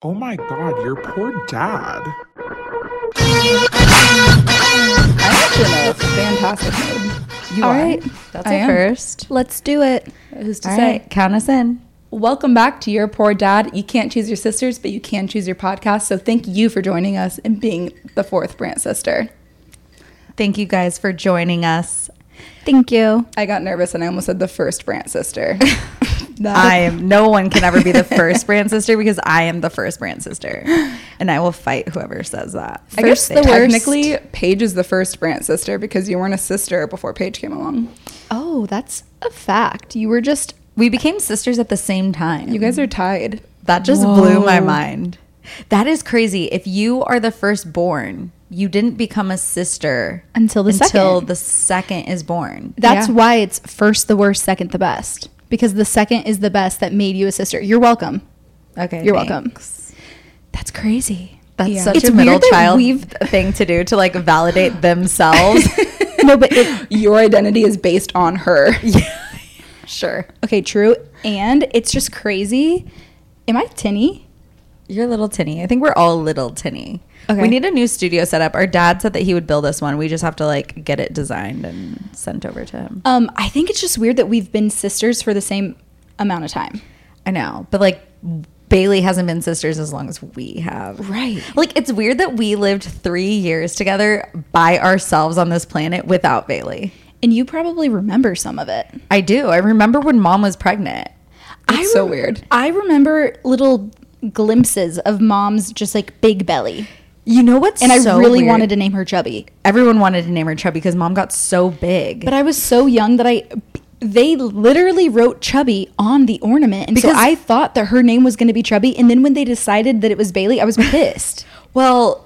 Oh my god, your poor dad. I'm actually in a fantastic mood. You All are. right. That's I a am. first. Let's do it. Who's to All say? right, count us in. Welcome back to Your Poor Dad. You can't choose your sisters, but you can choose your podcast. So thank you for joining us and being the fourth Brant sister. Thank you guys for joining us. Thank you. I got nervous and I almost said the first Brant sister. I am. No one can ever be the first Brant sister because I am the first Brant sister, and I will fight whoever says that. I guess First the technically Paige is the first Brant sister because you weren't a sister before Paige came along. Oh, that's a fact. You were just we became sisters at the same time. You guys are tied. That just blew my mind. That is crazy. If you are the firstborn, you didn't become a sister Until the until second. the second is born. that's Yeah. why it's first the worst, second the best. Because the second is the best that made you a sister. You're welcome. Okay, You're welcome. That's crazy. That's Yeah. such It's a middle child we've- thing to do to like validate themselves. No, but it Your identity is based on her. Yeah. Sure. okay, true. And it's just crazy. Am I tinny? You're a little tinny. I think we're all a little tinny. Okay. We need a new studio set up. Our dad said that he would build us one. We just have to like get it designed and sent over to him. Um, I think it's just weird that we've been sisters for the same amount of time. I know, but like Bailey hasn't been sisters as long as we have. Right. Like it's weird that we lived three years together by ourselves on this planet without Bailey. And you probably remember some of it. I do. I remember when mom was pregnant. It's so weird. I remember little glimpses of mom's just like big belly. You know what's so And I so really weird? wanted to name her Chubby. Everyone wanted to name her Chubby because mom got so big. But I was so young that I they literally wrote Chubby on the ornament. And Because- so I thought that her name was going to be Chubby and then when they decided that it was Bailey, I was pissed. Well,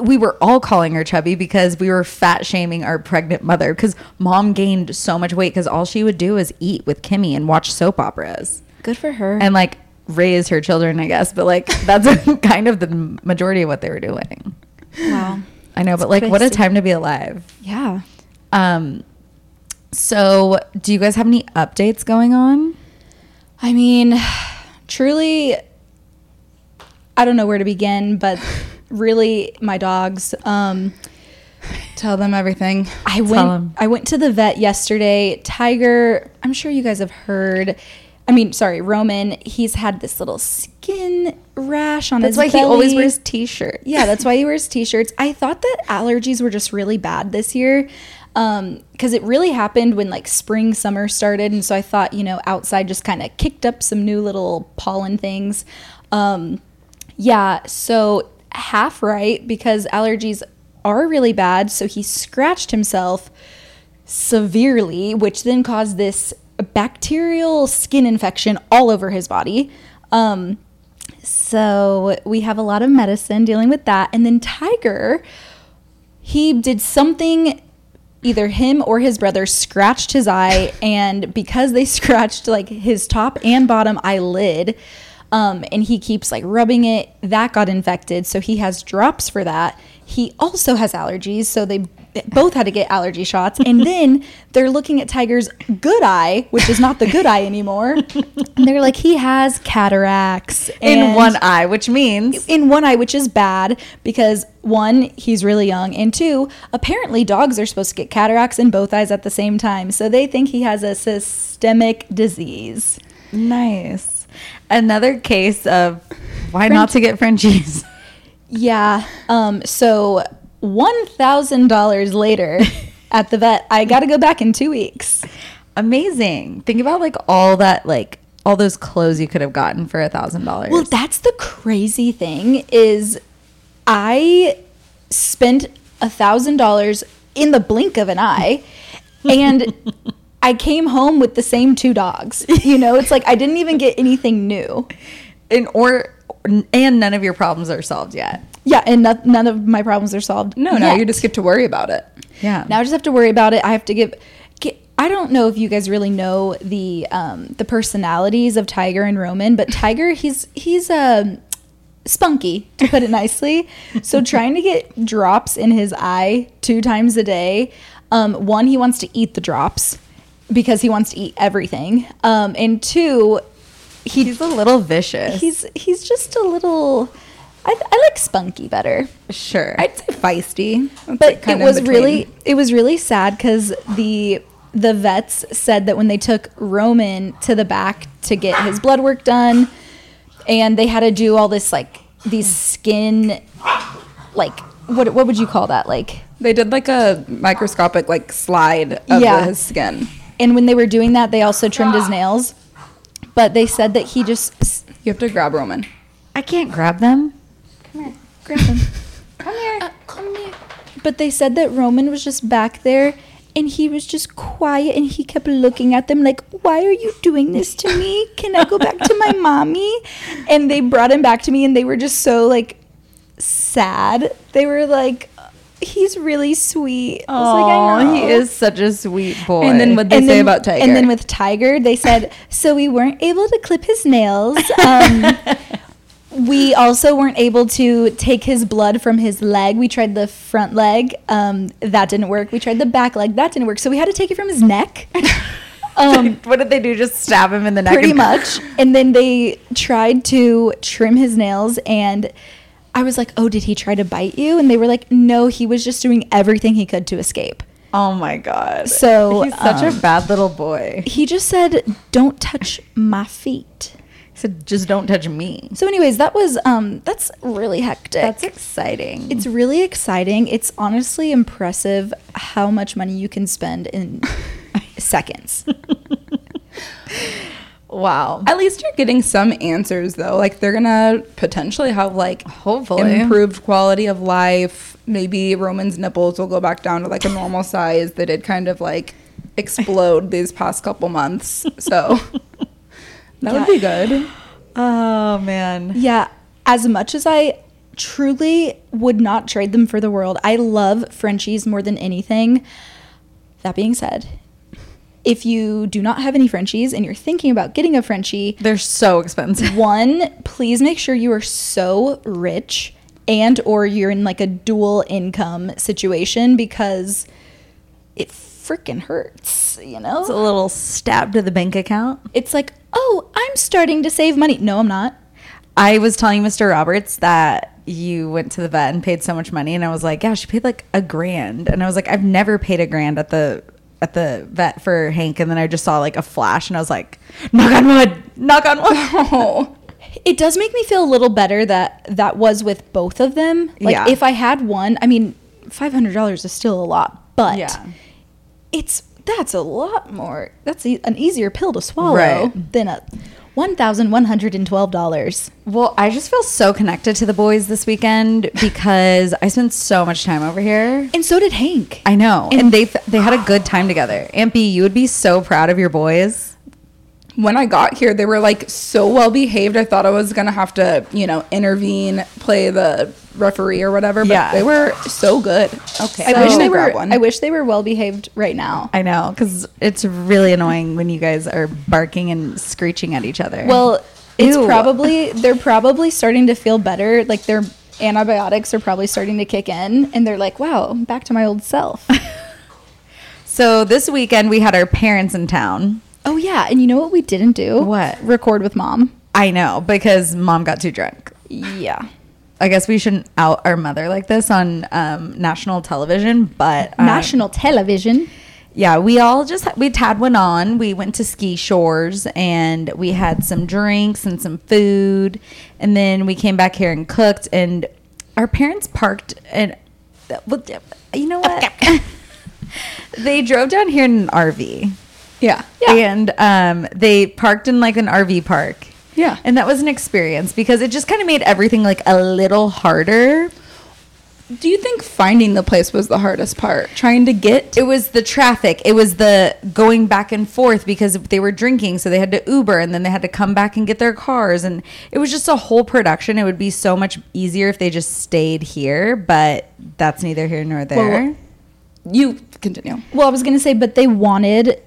we were all calling her chubby because we were fat shaming our pregnant mother because mom gained so much weight because all she would do is eat with Kimmy and watch soap operas Good for her. and like raise her children, I guess. But like that's kind of the majority of what they were doing. wow. I know, but like what a time to be alive. Yeah. Um, so do you guys have any updates going on? I mean, truly I don't know where to begin, but really my dogs um Tell them everything. I Tell went 'em. I went to the vet yesterday. Tiger, I'm sure you guys have heard. I mean, sorry, Roman, he's had this little skin rash on That's his That's why belly. he always wears t-shirts. Yeah, that's why he wears t-shirts. I thought that allergies were just really bad this year. Um, cuz it really happened when like spring summer started and so I thought, you know, outside just kind of kicked up some new little pollen things. Um, yeah, so half right because allergies are really bad, so he scratched himself severely, which then caused this bacterial skin infection all over his body. Um, so we have a lot of medicine dealing with that. And then Tiger, he did something, either him or his brother scratched his eye. And because they scratched like his top and bottom eyelid, um, and he keeps like rubbing it, that got infected. So he has drops for that. He also has allergies. So they both had to get allergy shots. And then they're looking at Tiger's good eye, which is not the good eye anymore. And they're like, he has cataracts In one eye, which means in one eye, which is bad because one, he's really young, and two, apparently dogs are supposed to get cataracts in both eyes at the same time. So they think he has a systemic disease. Nice. Another case of why not to get Frenchies. Yeah. Um. So one thousand dollars later, at the vet, I got to go back in two weeks. Amazing. Think about like all that, like all those clothes you could have gotten for a thousand dollars. Well, that's the crazy thing is, I spent a thousand dollars in the blink of an eye, and I came home with the same two dogs. You know, it's like I didn't even get anything new. And or and none of your problems are solved yet. Yeah, and no, none of my problems are solved. No, no, yet. you just get to worry about it. Yeah. now I just have to worry about it. I have to give. I don't know if you guys really know the um, the personalities of Tiger and Roman, but Tiger he's he's um spunky to put it nicely. so trying to get drops in his eye two times a day. Um, one, he wants to eat the drops because he wants to eat everything. Um, and two, he He's a little vicious. he's he's just a little. I, I like spunky better. sure. I'd say feisty. That's, but like, it was really it was really sad because the the vets said that when they took roman to the back to get his blood work done and they had to do all this like these skin like what what would you call that like They did like a microscopic like slide of Yeah. his skin. and when they were doing that they also trimmed his nails but they said that he just You have to grab Roman. I can't grab them. Grab him come here come here but they said that roman was just back there and he was just quiet and he kept looking at them like why are you doing this to me can i go back to my mommy and they brought him back to me and they were just so like sad they were like he's really sweet I was like, I Oh, know. he is such a sweet boy. And then what they say about Tiger. And then with Tiger, they said, so we weren't able to clip his nails. Um, we also weren't able to take his blood from his leg. We tried the front leg. Um, that didn't work. We tried the back leg. That didn't work. So we had to take it from his neck. Um, what did they do? Just stab him in the neck? pretty and- much. And then they tried to trim his nails and I was like, "Oh, did he try to bite you?" And they were like, "No, he was just doing everything he could to escape." Oh my god. So, he's such um, a bad little boy. He just said, "Don't touch my feet." He said, "Just don't touch me." So anyways, that was um that's really hectic. That's exciting. it's really exciting. It's honestly impressive how much money you can spend in seconds. wow. At least you're getting some answers though. Like they're gonna potentially have like Hopefully. improved quality of life. Maybe Roman's nipples will go back down to like a normal size. They did kind of like explode these past couple months. So that would be good. Oh man. Yeah, as much as I truly would not trade them for the world, I love Frenchies more than anything. That being said, if you do not have any Frenchies and you're thinking about getting a Frenchie, They're so expensive. one, please make sure you are so rich and or you're in like a dual income situation because it freaking hurts, you know? It's a little stab to the bank account. it's like, "Oh, I'm starting to save money." No, I'm not. I was telling Mr. Roberts that you went to the vet and paid so much money, and I was like, "Yeah, she paid like a grand," and I was like, "I've never paid a grand at the at the vet for Hank," and then I just saw like a flash, and I was like, "Knock on wood, knock on wood." Oh, It does make me feel a little better that that was with both of them. Like Yeah. if I had one, I mean, $500 is still a lot, but Yeah. It's that's a lot more. That's e- an easier pill to swallow Right. than a $1,112. Well, I just feel so connected to the boys this weekend because I spent so much time over here. And so did Hank. I know, and they they had a good time together. Aunt B, you would be so proud of your boys. When I got here, they were like so well behaved. I thought I was gonna have to, you know, intervene, play the referee or whatever. But Yeah. they were so good. Okay, I wish they were one. I wish they were well behaved right now. I know, because it's really annoying when you guys are barking and screeching at each other. Well, it's Ew. probably they're probably starting to feel better. Like their antibiotics are probably starting to kick in, and they're like, "Wow, I'm back to my old self." So this weekend we had our parents in town. Oh yeah, and you know what we didn't do? What? Record with mom. I know because mom got too drunk. Yeah. I guess we shouldn't out our mother like this on um, national television, but uh, National television. Yeah, we all just we had one on. We went to ski shores and we had some drinks and some food, and then we came back here and cooked. And our parents parked and well, you know what? they drove down here in an RV. Yeah, And um, they parked in like an RV park. Yeah. And that was an experience because it just kind of made everything like a little harder. Do you think finding the place was the hardest part? Trying to get It was the traffic. It was the going back and forth because they were drinking, so they had to Uber and then they had to come back and get their cars and it was just a whole production. It would be so much easier if they just stayed here, but that's neither here nor there. you continue. Well, I was gonna say, but they wanted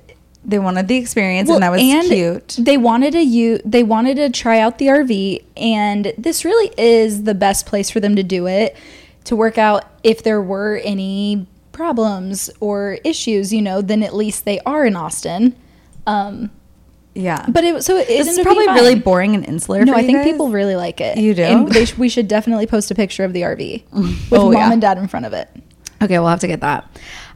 they wanted the experience well, and that was cute. They wanted to you. They wanted to try out the RV, and this really is the best place for them to do it. To work out if there were any problems or issues, you know, then at least they are in Austin. Um, Yeah. But it so it this is probably really boring and insular. No, I think guys. people really like it. You do? And they sh- we should definitely post a picture of the RV with Oh, mom yeah. and dad in front of it. Okay, we'll have to get that.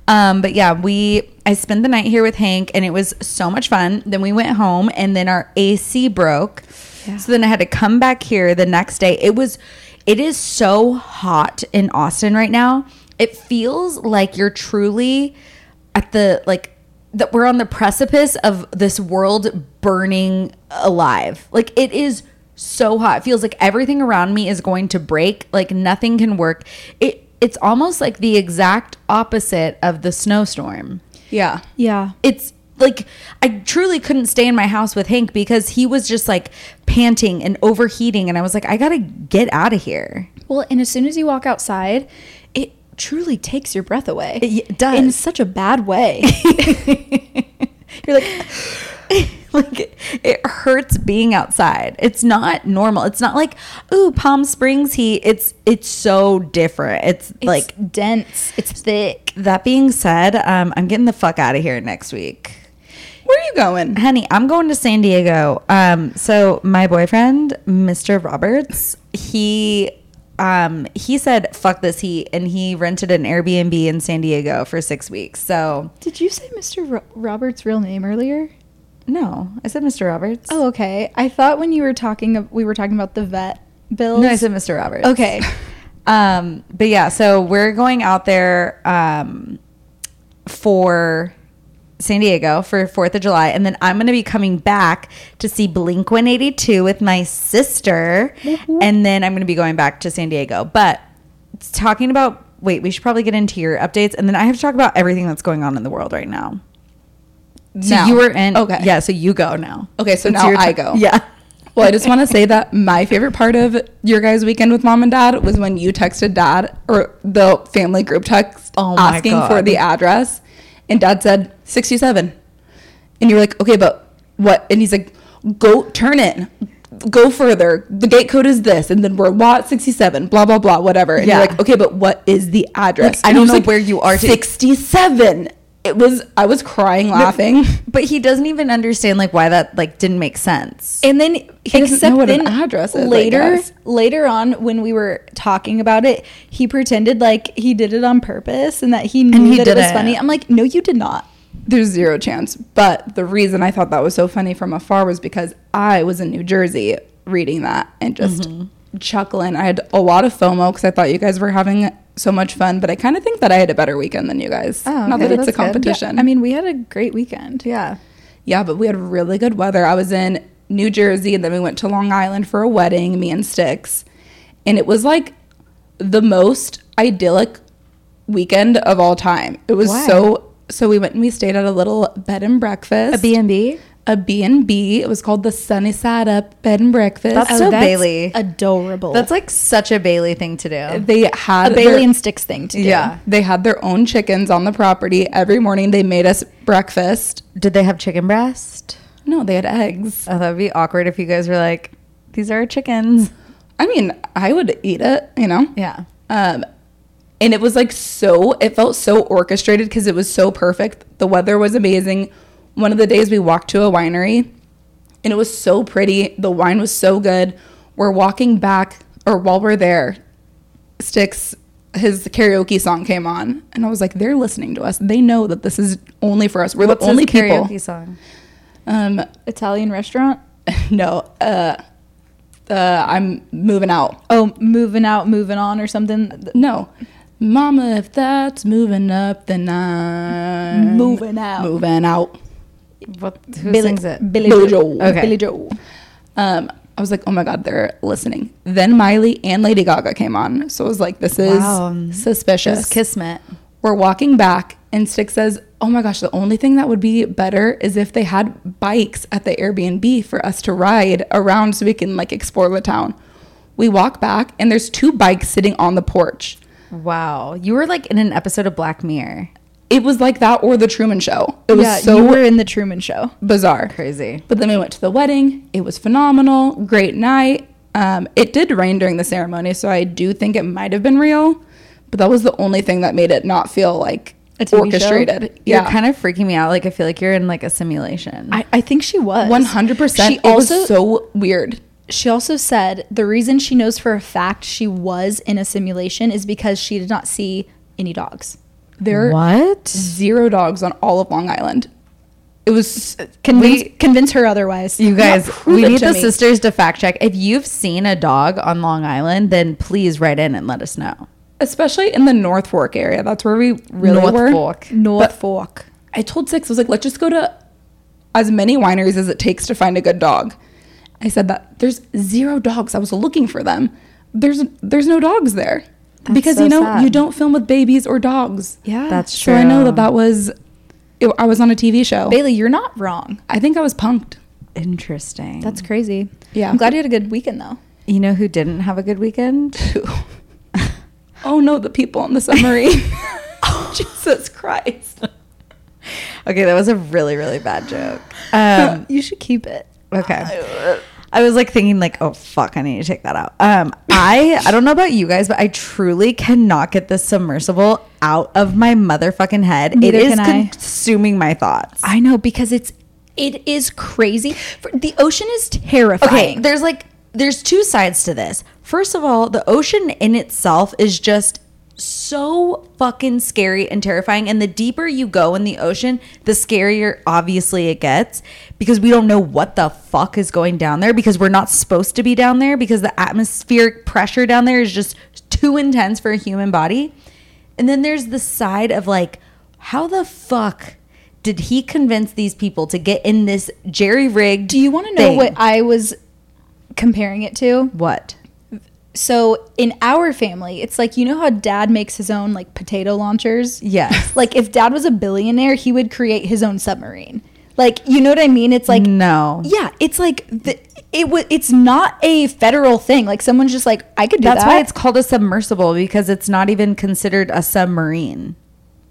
Um, but yeah, we I spent the night here with Hank and it was so much fun. Then we went home and then our AC broke. Yeah. So then I had to come back here the next day. It was it is so hot in Austin right now. It feels like you're truly at the like that we're on the precipice of this world burning alive. Like it is so hot. It feels like everything around me is going to break. Like nothing can work. It it's almost like the exact opposite of the snowstorm. Yeah. Yeah. It's like I truly couldn't stay in my house with Hank because he was just like panting and overheating and I was like I got to get out of here. Well, and as soon as you walk outside, it truly takes your breath away. It- it does. in such a bad way. You're like like it, it hurts being outside. It's not normal. It's not like ooh Palm Springs heat. It's it's so different. It's, It's like dense. It's thick. that being said, um, I'm getting the fuck out of here next week. Where are you going? Honey, I'm going to San Diego. Um, so my boyfriend, Mr. Roberts, he um he said fuck this heat and he rented an Airbnb in San Diego for 6 weeks. So, Did you say Mr. Ro- Roberts' real name earlier? No, I said Mr. Roberts. Oh, okay. I thought when you were talking, we were talking about the vet bills. no, I said Mr. Roberts. Okay. Um, but yeah, so we're going out there um, for San Diego for Fourth of July, and then I'm going to be coming back to see Blink 182 with my sister, and then I'm going to be going back to San Diego. But talking about wait, we should probably get into your updates, and then I have to talk about everything that's going on in the world right now. So Now. you were in Okay. yeah. So you go now. Okay, so It's now I go. Yeah. Well, I just want to say that my favorite part of your guys' weekend with mom and dad was when you texted dad or the family group text Oh asking for the address, and dad said 67. And you were like, okay, but what? And he's like, go turn in, go further. The gate code is this, and then we're Watt 67, blah, blah, blah, whatever. And Yeah. you're like, okay, but what is the address? Like, I don't know like, where you are 67. It was, I was crying laughing. But he doesn't even understand like why that like didn't make sense. And then, doesn't except know what an then address is, later, later on when we were talking about it, he pretended like he did it on purpose and that he knew he that it was didn't. funny. I'm like, no, you did not. There's zero chance. But the reason I thought that was so funny from afar was because I was in New Jersey reading that and just Mm-hmm. Chuckling. I had a lot of FOMO because I thought you guys were having so much fun, but I kind of think that I had a better weekend than you guys. Oh, okay. Not that it's a competition. I mean, we had a great weekend. yeah. yeah, but we had really good weather. I was in New Jersey and then we went to Long Island for a wedding, me and Sticks. And it was like the most idyllic weekend of all time. It was Why? so so we went and we stayed at a little bed and breakfast. A B&B? A B&B. It was called the Sunny Side Up Bed and Breakfast. That's so Bailey. Adorable. That's like such a Bailey thing to do. they had a Bailey their, and Sticks thing to do. Yeah. they had their own chickens on the property. Every morning they made us breakfast. Did they have chicken breast? No, they had eggs. Oh, that would be awkward if you guys were like, these are our chickens. I mean, I would eat it, you know? Yeah. Um, and it was like so, it felt so orchestrated because it was so perfect. The weather was amazing. One of the days we walked to a winery and it was so pretty. The wine was so good. We're walking back, or while we're there, Sticks, his karaoke song came on. And I was like, they're listening to us. They know that this is only for us. We're What's the only his people. karaoke song? Um, Italian restaurant. no, uh, uh, I'm moving out. Oh, moving out, moving on, or something. No. Mama, if that's moving up, then I'm Moving out. Moving out. What, who sings it? Billy, Billy Joe. Joel. Okay. Billy Joe. Um, I was like, oh my God, they're listening. Then Miley and Lady Gaga came on. So I was like, this is Wow. suspicious. Just Kismet. We're walking back, and Stick says, oh my gosh, the only thing that would be better is if they had bikes at the Airbnb for us to ride around so we can like explore the town. We walk back, and there's two bikes sitting on the porch. Wow. You were like in an episode of Black Mirror. It was like that or the Truman Show. It was yeah, so you were in the Truman Show. bizarre. Crazy. But then we went to the wedding. It was phenomenal. Great night. Um, it did rain during the ceremony, so I do think it might have been real. But that was the only thing that made it not feel like A TV show? orchestrated. You're Yeah, kind of freaking me out. Like I feel like you're in like a simulation. I, I think she was one hundred percent. She It was also so weird. she also said the reason she knows for a fact she was in a simulation is because she did not see any dogs. There are what? zero dogs on all of Long Island. It was Convince, We- convince her otherwise. You guys, we need the me. sisters to fact check. If you've seen a dog on Long Island, then please write in and let us know. especially in the North Fork area. That's where we really North were. Fork. North Fork. I told Sticks, I was like, let's just go to as many wineries as it takes to find a good dog. I said that there's zero dogs. I was looking for them. There's there's no dogs there because so you know sad. you don't film with babies or dogs. Yeah. That's So I know that that was it, I was on a TV show. Bailey, you're not wrong. I think I was punked. Interesting. That's crazy. Yeah. I'm glad you had a good weekend though. you know who didn't have a good weekend? Oh no, the people on the submarine. Oh, Jesus Christ. Okay, that was a really really bad joke. Um, you should keep it. okay. I was like thinking like, oh fuck, I need to take that out. Um, I I don't know about you guys, but I truly cannot get this submersible out of my motherfucking head. Neither it is can I. consuming my thoughts. I know because it's it is crazy. For, the ocean is terrifying. Okay, there's like there's two sides to this. First of all, the ocean in itself is just so fucking scary and terrifying and the deeper you go in the ocean, the scarier obviously it gets because we don't know what the fuck is going down there because we're not supposed to be down there because the atmospheric pressure down there is just too intense for a human body. And then there's the side of like how the fuck did he convince these people to get in this jerry rigged Do you want to know what I was comparing it to? what? So in our family, it's like you know how dad makes his own like potato launchers? Yes. Like if dad was a billionaire, he would create his own submarine. Like you know what I mean? It's like no. Yeah, it's like the, it was. It's not a federal thing. Like someone's just like, I could do that. That's that. why it's called a submersible because it's not even considered a submarine.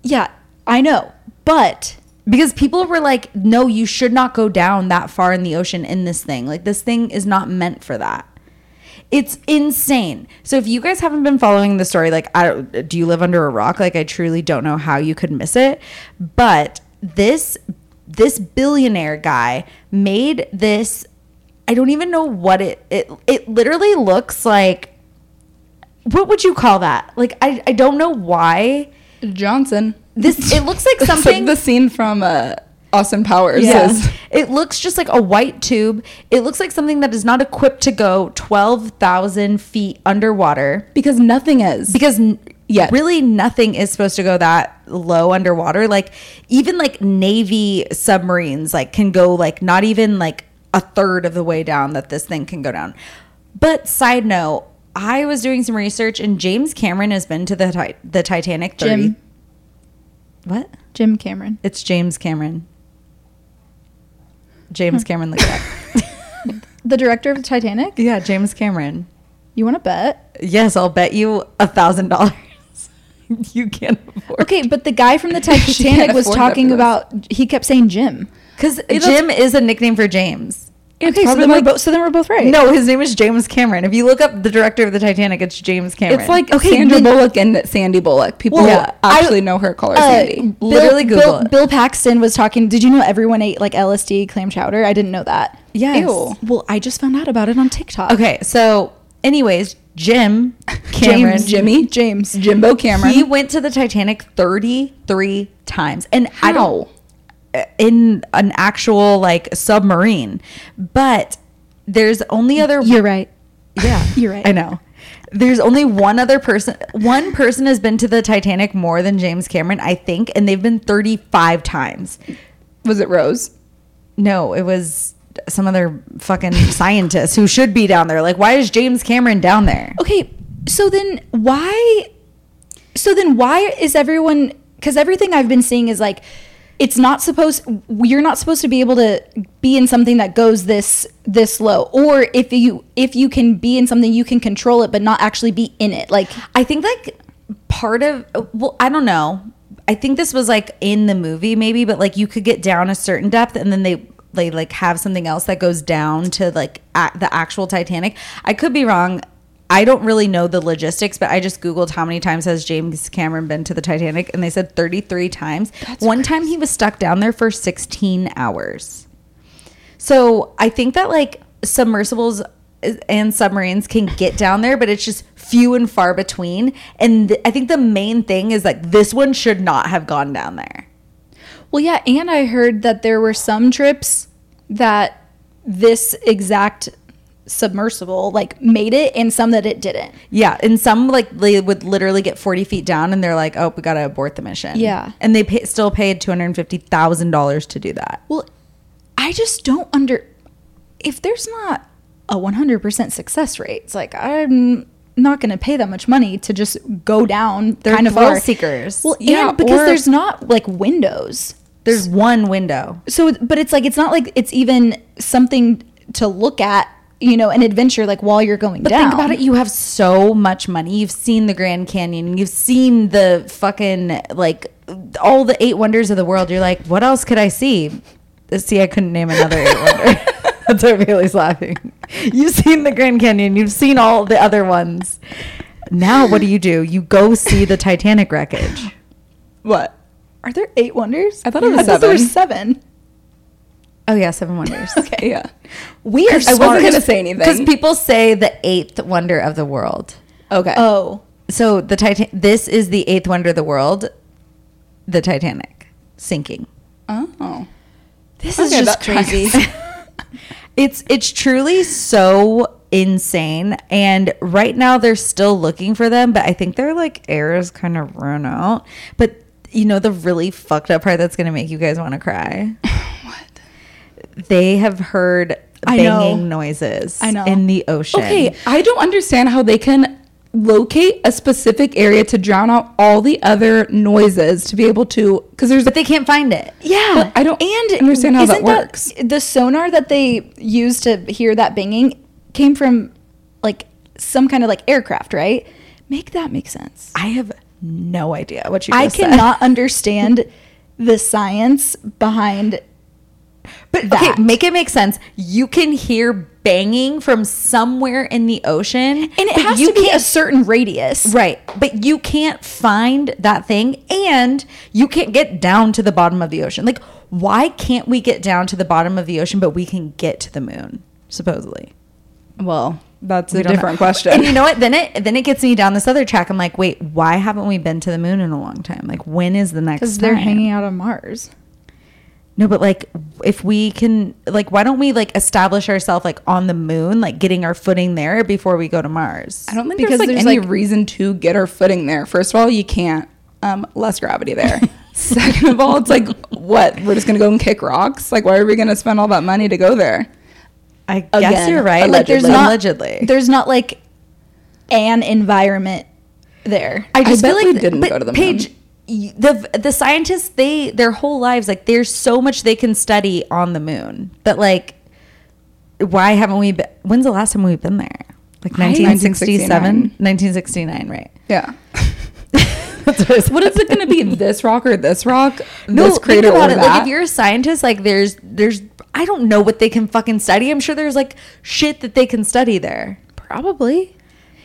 yeah, I know, but Because people were like, no, you should not go down that far in the ocean in this thing. Like, this thing is not meant for that. It's insane. So, if you guys haven't been following the story, like, I don't, do you live under a rock? Like, I truly don't know how you could miss it. But this this billionaire guy made this. I don't even know what it it it literally looks like. What would you call that? Like, I I don't know why Johnson. this. It looks like something. like the scene from uh, Austin Powers. Yes. is- It looks just like a white tube. It looks like something that is not equipped to go 12,000 feet underwater because nothing is. because Yet. really nothing is supposed to go that low underwater. Like even like Navy submarines like can go like not even like a third of the way down that this thing can go down. But side note, I was doing some research and James Cameron has been to the the Titanic 30. Jim. What? Jim Cameron. It's James Cameron. James hmm. Cameron, look it up. The director of the Titanic. Yeah, James Cameron. You want to bet? Yes, I'll bet you a thousand dollars. You can't afford. Okay, but the guy from the Titanic was afford that talking for about. He kept saying Jim. because Jim is a nickname for James. It's okay, so then, we're like- both, so then we're both right. No, his name is James Cameron. If you look up the director of the Titanic, it's James Cameron. It's like Okay, Sandra then- Bullock and Sandy Bullock. People Well, yeah, I- actually know her color Uh, Sandy. Bill, Literally Google Bill, it. Bill Paxton was talking. Did you know everyone ate like LSD clam chowder? I didn't know that. Yes. Ew. Well, I just found out about it on TikTok. okay. So, anyways, Jim Cameron, James, Jimmy, James. Jimbo Cameron. he went to the Titanic thirty three times, and I don't How? In an actual like submarine, but there's only other You're right. Yeah, You're right. I know. There's only one other person. One person has been to the Titanic more than James Cameron, I think, and they've been 35 times. Was it Rose? No, it was some other fucking scientist who should be down there. Like, why is James Cameron down there? Okay, so then why? So then why is everyone? Because everything I've been seeing is like, it's not supposed. You're not supposed to be able to be in something that goes this this low. Or if you if you can be in something, you can control it, but not actually be in it. Like I think like part of well, I don't know. I think this was like in the movie maybe, but like you could get down a certain depth and then they they like have something else that goes down to like the actual Titanic. I could be wrong. I don't really know the logistics, but I just googled how many times has James Cameron been to the Titanic, and they said 33 times. One time he was stuck down there for 16 hours. So I think that like submersibles and submarines can get down there, but it's just few and far between. And th- I think the main thing is like this one should not have gone down there. Well, yeah, and I heard that there were some trips that this exact submersible like made it and some that it didn't. Yeah, and some like they would literally get 40 feet down and they're like, "Oh, we got to abort the mission." Yeah. And they pay, still paid $250,000 to do that. Well, I just don't under if there's not a 100% success rate. It's like I'm not going to pay that much money to just go down They're kind of far. seekers. Well, Yeah, and because there's not like windows. There's one window. So but it's like it's not like it's even something to look at, you know, an adventure like while you're going But down. think about it, you have so much money. You've seen the Grand Canyon, you've seen the fucking like all the eight wonders of the world. You're like, what else could I see? See, I couldn't name another eight wonder. That's why Bailey's laughing. You've seen the Grand Canyon, you've seen all the other ones. Now, what do you do? You go see the Titanic wreckage. What? Are there eight wonders? I thought it was I thought there were seven. Seven. Oh yeah, seven wonders. Okay, yeah. We are I wasn't gonna say anything. because people say the eighth wonder of the world. Okay. Oh, So the Titan. This is the eighth wonder of the world. The Titanic sinking. oh. this Okay, is just crazy. It's it's truly so insane. And right now they're still looking for them, but I think their like air is kind of run out. But you know the really fucked up part that's gonna make you guys want to cry. What? They have heard banging noises I know. in the ocean. Okay, I don't understand how they can locate a specific area to drown out all the other noises to be able to because there's But they can't find it. Yeah, I don't understand how that works. the sonar that they use to hear that banging came from like some kind of like aircraft, right? Make that make sense. I have no idea what you I cannot understand the science behind. But that. okay, make it make sense. You can hear banging from somewhere in the ocean, And it has to be a certain radius. right. But you can't find that thing, and you can't get down to the bottom of the ocean. Like, why can't we get down to the bottom of the ocean, but we can get to the moon? Supposedly, well, that's We a don't know. different question. And you know what? Then it then it gets me down this other track. I'm like, wait, why haven't we been to the moon in a long time? Like, when is the next? Because they're hanging out on Mars. No, but like if we can like why don't we like establish ourselves like on the moon, like getting our footing there before we go to Mars? I don't think Because there's like there's, any like- reason to get our footing there. First of all, you can't. Um, less gravity there. Second of all, it's like what? We're just gonna go and kick rocks? Like, why are we gonna spend all that money to go there? I guess Again, you're right. allegedly. Like there's not Allegedly. There's not like an environment there. I just I feel bet like we didn't go to the Paige, y- the the scientists they their whole lives like there's so much they can study on the moon that like why haven't we been when's the last time we've been there like 1967 1969. 1969 right Yeah. What I said. what is it gonna be? This rock or this rock? no this crater think about or it that? like if you're a scientist like there's there's i don't know what they can fucking study i'm sure there's like shit that they can study there Probably.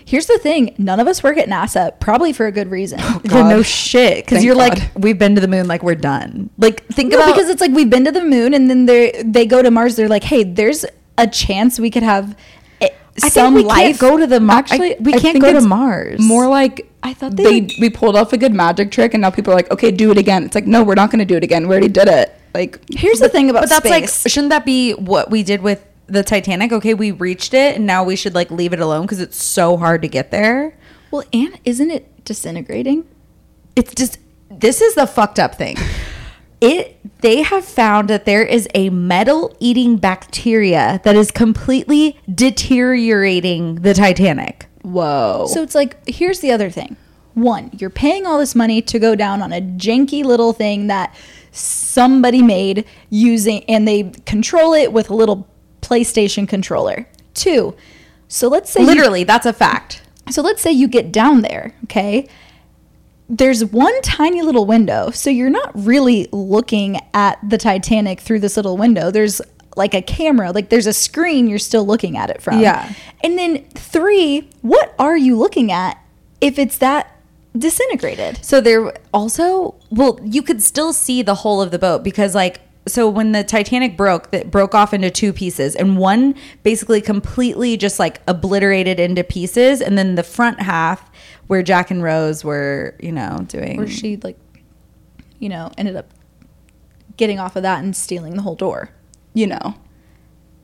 Here's the thing: none of us work at NASA, probably for a good reason. Oh, God. no shit because you're God. like we've been to the moon like we're done like think No, about because it's like we've been to the moon, and then they they go to Mars. They're like, hey, there's a chance we could have I some think we life. can't go to the Mars. Actually, we I can't go to Mars. More like I thought they, they we pulled off a good magic trick, and now people are like, okay, do it again. It's like, no, we're not going to do it again. We already did it. Like, Here's the thing about but that's space. like shouldn't that be what we did with the Titanic? Okay, we reached it, and now we should like leave it alone because it's so hard to get there. well, and isn't it disintegrating? It's just this is the fucked up thing. It they have found that there is a metal eating bacteria that is completely deteriorating the Titanic. whoa. So it's like, here's the other thing. One, you're paying all this money to go down on a janky little thing that somebody made using, and they control it with a little PlayStation controller. Two, so let's say you- Literally, that's a fact. so let's say you get down there, okay? There's one tiny little window, so you're not really looking at the Titanic through this little window. There's like a camera, like there's a screen you're still looking at it from. Yeah. And then three, what are you looking at if it's that disintegrated? So there also, well, you could still see the whole of the boat because, like, so when the Titanic broke, that broke off into two pieces, and one basically completely just like obliterated into pieces, and then the front half where Jack and Rose were, you know, doing. where she like, you know, ended up getting off of that and stealing the whole door. You know,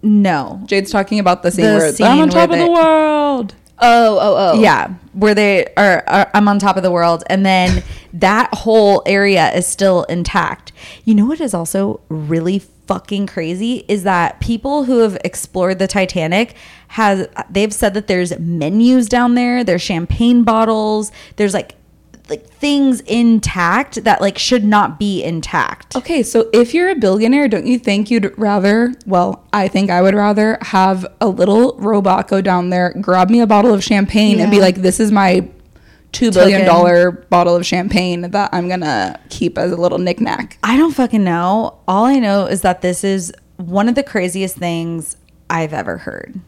no, Jade's talking about the scene The where it's, scene I'm on top of they- the world. Oh, oh, oh. Yeah, where they are, are, I'm on top of the world, and then that whole area is still intact. You know what is also really fucking crazy is that people who have explored the Titanic has they've said that there's menus down there, there's champagne bottles, there's like like things intact that like should not be intact. Okay, so if you're a billionaire, don't you think you'd rather, well, I think I would rather have a little robot go down there, grab me a bottle of champagne, and be like, this is my $2 billion bottle of champagne that I'm going to keep as a little knickknack. I don't fucking know. All I know is that this is one of the craziest things I've ever heard.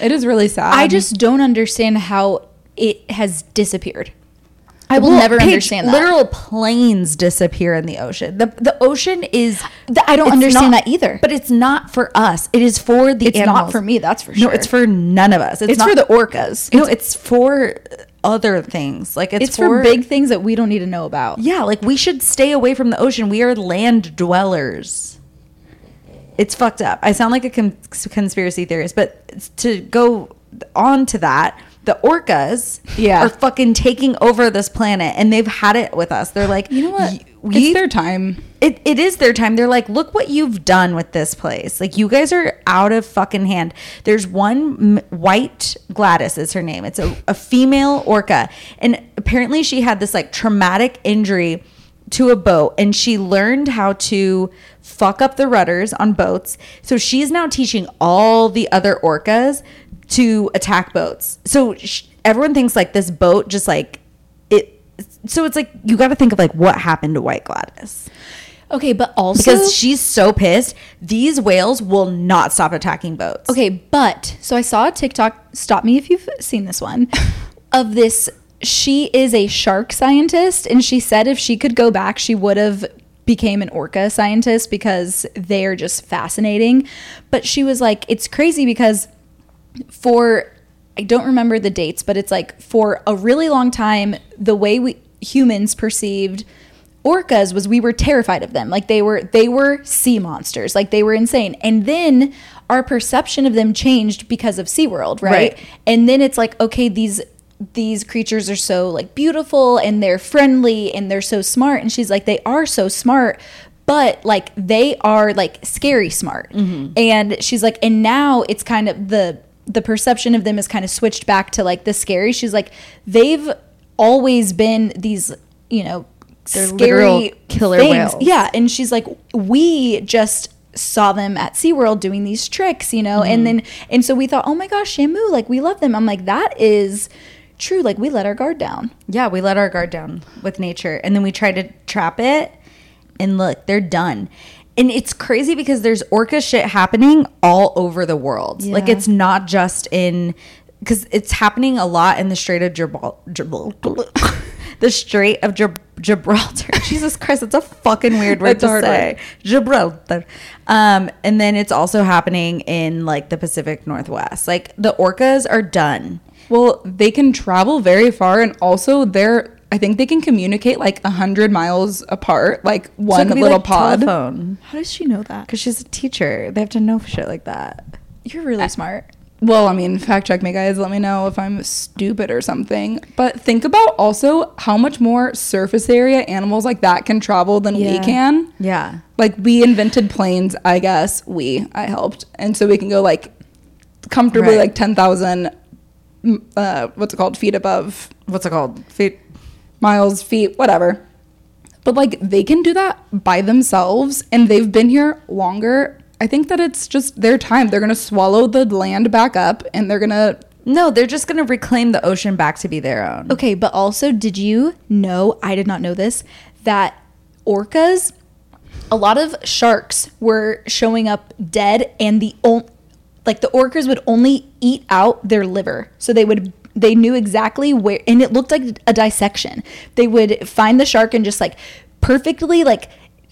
It is really sad. I just don't understand how it has disappeared. I will never Paige, understand that. Literal planes disappear in the ocean. The the ocean is. Th- I don't understand not- that either. But it's not for us. It is for the It's not for me, that's for sure. No, it's for none of us. It's, it's not, for the orcas. No, it's for other things. Like it's, it's for big things that we don't need to know about. Yeah, like we should stay away from the ocean. We are land dwellers. It's fucked up. I sound like a con- conspiracy theorist, but to go on to that, the orcas Yeah. are fucking taking over this planet and they've had it with us. They're like, You know what? We it's their time. it, it is their time. They're like, look what you've done with this place. Like, you guys are out of fucking hand. There's one white Gladis is her name. It's a, a female orca. And apparently, she had this like traumatic injury to a boat and she learned how to fuck up the rudders on boats. So she's now teaching all the other orcas to attack boats. So sh- everyone thinks like this boat just like it. So it's like you got to think of like what happened to White Gladis Okay, but also because she's so pissed. These whales will not stop attacking boats. Okay, but so I saw a TikTok. Stop me if you've seen this one. of this, she is a shark scientist, and she said if she could go back, she would have became an orca scientist because they are just fascinating. But she was like, it's crazy because for I don't remember the dates, but it's like for a really long time, the way we humans perceived orcas was we were terrified of them. Like they were they were sea monsters. Like they were insane. And then our perception of them changed because of SeaWorld, right? Right. And then it's like, okay, these these creatures are so like beautiful and they're friendly and they're so smart. And she's like, they are so smart, but like they are like scary smart. Mm-hmm. And she's like, and now it's kind of the the perception of them is kind of switched back to like the scary. She's like, they've always been these, you know, They're scary killer things. whales. Yeah. And she's like, we just saw them at SeaWorld doing these tricks, you know? Mm-hmm. And then, and so we thought, oh my gosh, Shamu, like we love them. I'm like, that is true. Like we let our guard down. Yeah, we let our guard down with nature and then we try to trap it and look, they're done. And it's crazy because there's orca shit happening all over the world. Like it's not just in because it's happening a lot in the Strait of Gibraltar. the Strait of Gib- Gibraltar. Jesus Christ, it's a fucking weird word to say. word. Gibraltar. Um, and then it's also happening in like the Pacific Northwest. Like the orcas are done. Well, they can travel very far, and also they're. I think they can communicate like a hundred miles apart, like one could be, little like, pod. telephone. How does she know that? Because she's a teacher. They have to know shit like that. You're really smart. Well, I mean, fact check me, guys. Let me know if I'm stupid or something. But think about also how much more surface area animals like that can travel than we can. Yeah. Like we invented planes, I guess. We, I helped, and so we can go like comfortably Right. like ten thousand. Uh, what's it called? Feet above What's it called? Feet. Miles, feet, whatever. But like they can do that by themselves and they've been here longer. I think that it's just their time. They're going to swallow the land back up and they're going to No, they're just going to reclaim the ocean back to be their own. Okay, but also, did you know? I did not know this that orcas a lot of sharks were showing up dead and the only like the orcas would only eat out their liver so they would they knew exactly where and it looked like a dissection they would find the shark and just like perfectly like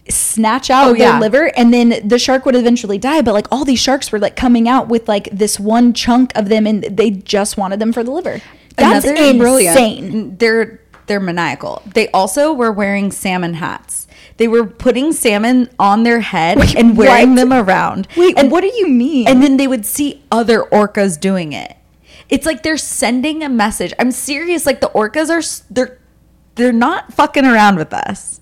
snatch out Oh, their yeah. liver and then the shark would eventually die but like all these sharks were like coming out with like this one chunk of them and they just wanted them for the liver that's Another- insane They're they're maniacal. They also were wearing salmon hats. They were putting salmon on their head Wait, and wearing what? them around. wait and what do you mean and then they would see other orcas doing it. It's like they're sending a message. I'm serious. Like the orcas are they're they're not fucking around with us.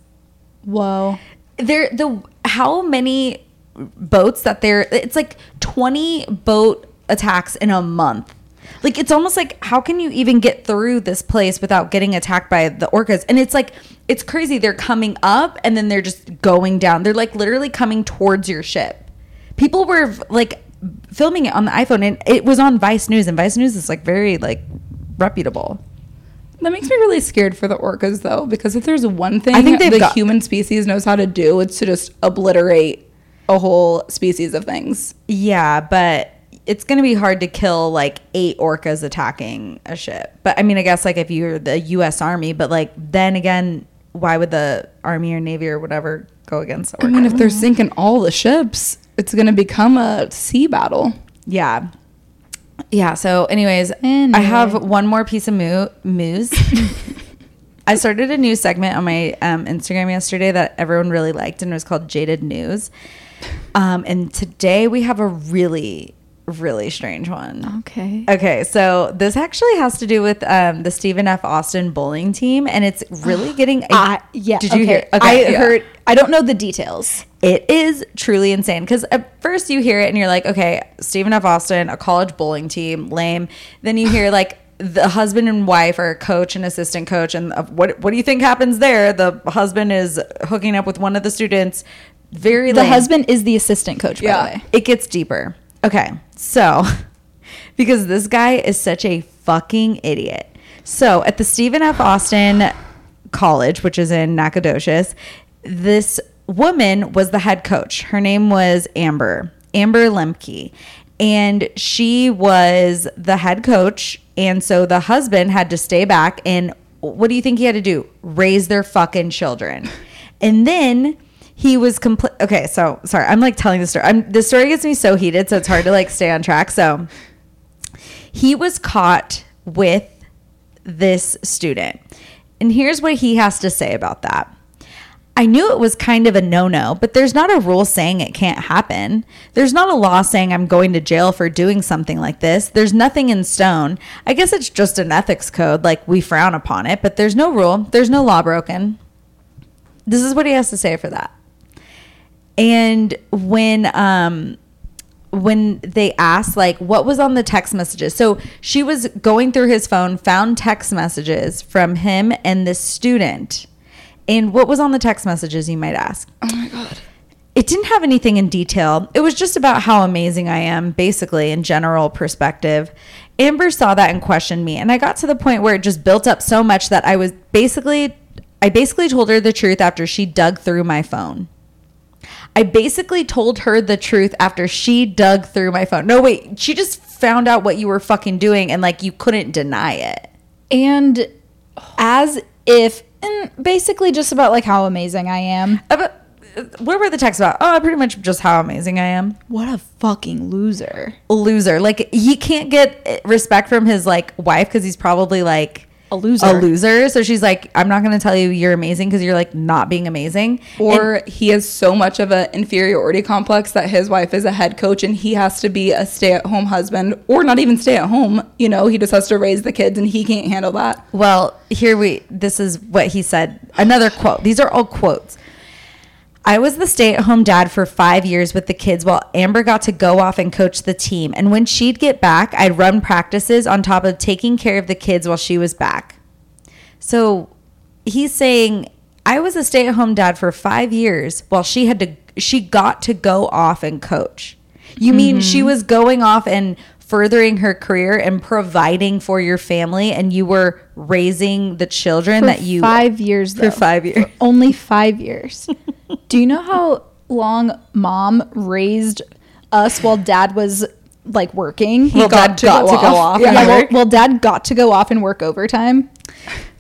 whoa They're the how many boats that they're it's like 20 boat attacks in a month. Like it's almost like how can you even get through this place without getting attacked by the orcas? And it's like it's crazy. They're coming up and then they're just going down. They're like literally coming towards your ship. People were like filming it on the iPhone and it was on Vice News and Vice News is like very like reputable. That makes me really scared for the orcas, though, because if there's one thing I think the got- human species knows how to do, it's to just obliterate a whole species of things. Yeah, but it's going to be hard to kill like eight orcas attacking a ship. But I mean, I guess like if you're the U.S. Army, but like then again, why would the Army or Navy or whatever go against the I mean, if they're sinking all the ships, it's going to become a sea battle. yeah. Yeah. So, anyways, I have one more piece of moo- news. I started a new segment on my um, Instagram yesterday that everyone really liked, and it was called Jaded News. Um, and today we have a really, really strange one. okay Okay, so this actually has to do with um, the Stephen F. Austin bowling team, and it's really getting. A, I yeah. Did you okay. hear? I yeah. heard. I don't know the details. It is truly insane because at first you hear it and you're like, okay, Stephen F. Austin, a college bowling team, lame. Then you hear like the husband and wife are coach and assistant coach, and uh, what what do you think happens there? The husband is hooking up with one of the students. Very The lame. husband is the assistant coach, by Yeah. the way. it gets deeper. Okay, so because this guy is such a fucking idiot. So at the Stephen F. Austin College, which is in Nacogdoches, this woman was the head coach. Her name was Amber, Amber Lemke. And she was the head coach. And so the husband had to stay back and what do you think he had to do? Raise their fucking children. And then he was complete. Okay, so sorry, I'm like telling the story. I'm the story gets me so heated, so it's hard to like stay on track. So he was caught with this student, and here's what he has to say about that. I knew it was kind of a no no, but there's not a rule saying it can't happen. There's not a law saying I'm going to jail for doing something like this. There's nothing in stone. I guess it's just an ethics code, like we frown upon it, but there's no rule. There's no law broken. This is what he has to say for that. And when um when they asked like what was on the text messages. So she was going through his phone, found text messages from him and this student. And what was on the text messages, you might ask? Oh my God. It didn't have anything in detail. It was just about how amazing I am, basically, in general perspective. Amber saw that and questioned me. And I got to the point where it just built up so much that I was basically, I basically told her the truth after she dug through my phone. I basically told her the truth after she dug through my phone. No, wait, she just found out what you were fucking doing and like you couldn't deny it. And as if, and basically just about like how amazing I am. About, uh, what were the texts about? Oh, pretty much just how amazing I am. What a fucking loser. loser. Like he can't get respect from his like wife because he's probably like A loser. A loser. So she's like, I'm not going to tell you you're amazing because you're like not being amazing. Or he has so much of an inferiority complex that his wife is a head coach and he has to be a stay at home husband or not even stay at home. You know, he just has to raise the kids and he can't handle that. Well, here we this is what he said. Another quote. These are all quotes. I was the stay at home dad for five years with the kids while Amber got to go off and coach the team. And when she'd get back, I'd run practices on top of taking care of the kids while she was back. So he's saying, I was a stay at home dad for five years while she had to, she got to go off and coach. You mean she mm-hmm. was going off and furthering her career and providing for your family and you were raising the children For that you five years for though. five years. Only five years. Do you know how long mom raised us while dad was like working? Well, got dad to got go to go off. off. Yeah. and yeah, well, work. well, dad got to go off and work overtime.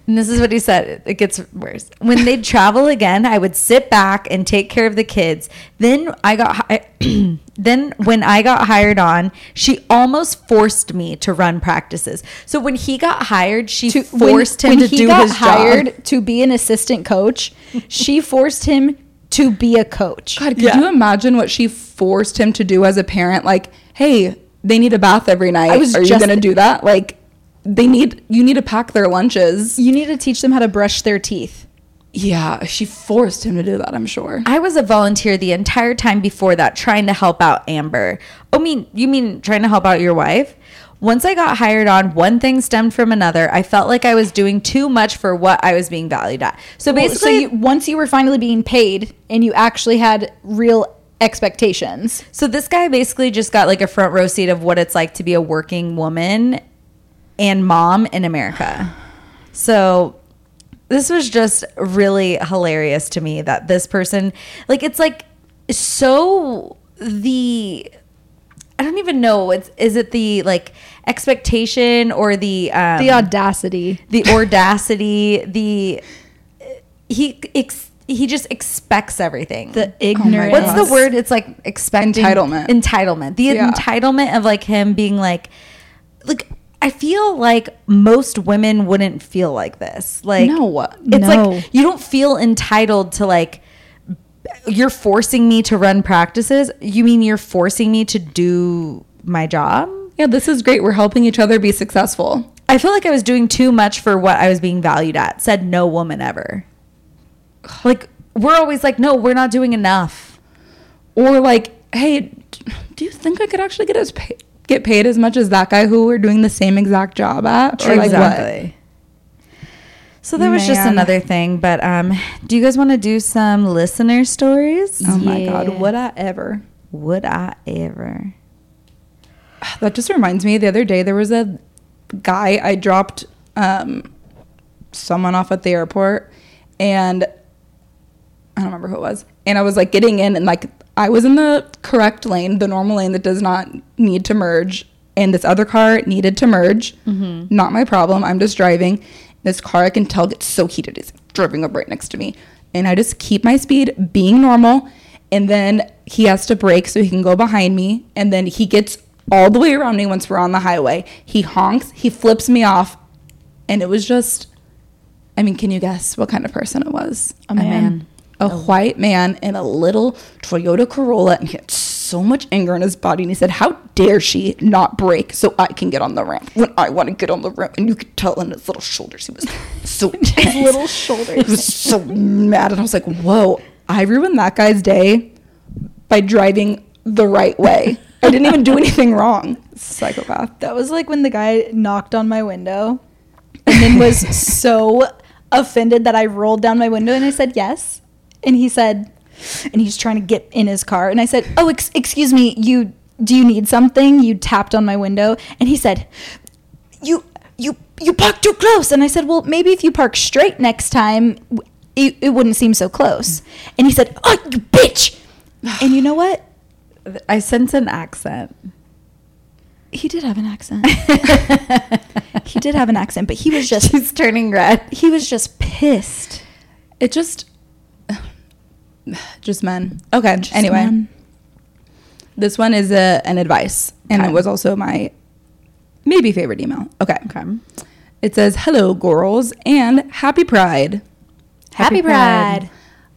And this is what he said. It gets worse. When they'd travel again, I would sit back and take care of the kids. Then I got hi- then when I got hired on, she almost forced me to run practices. So when he got hired, she To, forced when, him when to he do got his hired job. to be an assistant coach, she forced him to be a coach. God, could Yeah. you imagine what she forced him to do as a parent? Like, hey, they need a bath every night. I was Are you gonna do that? Like, they need you need to pack their lunches. You need to teach them how to brush their teeth. Yeah, she forced him to do that. I'm sure. I was a volunteer the entire time before that trying to help out Amber. Oh, mean you mean trying to help out your wife? Once I got hired on, one thing stemmed from another. I felt like I was doing too much for what I was being valued at. So Well, basically, so you, once you were finally being paid and you actually had real expectations, So this guy basically just got like a front row seat of what it's like to be a working woman and mom in America. So this was just really hilarious to me that this person like it's like so the I don't even know it's is it the like expectation or the um the audacity. the audacity the he ex, he just expects everything The ignorance. What's the word? It's like expecting Entitlement. Entitlement. The Yeah. entitlement of like him being like, like I feel like most women wouldn't feel like this. Like No. it's No. like you don't feel entitled to like you're forcing me to run practices. You mean you're forcing me to do my job? Yeah, this is great. We're helping each other be successful. I feel like I was doing too much for what I was being valued at. Said no woman ever. Like we're always like, no, we're not doing enough. Or like, hey, do you think I could actually get as pay- get paid as much as that guy who we're doing the same exact job at? Or like what? So that was just another thing. But um, do you guys want to do some listener stories? Oh my god, would I ever? Would I ever? That just reminds me. The other day there was a guy I dropped um, someone off at the airport, and I don't remember who it was. And I was like getting in, and like I was in the correct lane, the normal lane that does not need to merge, and this other car needed to merge. Not my problem. I'm just driving. This car I can tell gets so heated. It's driving up right next to me, and I just keep my speed, being normal. And then he has to brake so he can go behind me, and then he gets all the way around me once we're on the highway. He honks, he flips me off, and it was just. I mean, can you guess what kind of person it was? A man. a white man in a little Toyota Corolla, and he had so much anger in his body. And he said, "How dare she not brake so I can get on the ramp when I want to get on the ramp?" And you could tell in his little shoulders, he was so tense. little He shoulders. was so mad, and I was like, "Whoa! I ruined that guy's day by driving the right way. I didn't even do anything wrong." Psychopath. That was like when the guy knocked on my window and then was so offended that I rolled down my window and I said yes. And he said, and he's trying to get in his car. And I said, Oh, ex- excuse me, you do you need something? You tapped on my window. And he said, You you you parked too close. And I said, Well, maybe if you park straight next time, it, it wouldn't seem so close. And he said, Oh, you bitch. And you know what? I sense an accent. He did have an accent. he did have an accent, but he was just. He's turning red. he was just pissed. It just, just men. Okay. Just anyway, men. this one is a, an advice, and Okay. it was also my maybe favorite email. Okay. Okay. It says, "Hello, girls, and happy Pride." Happy Pride.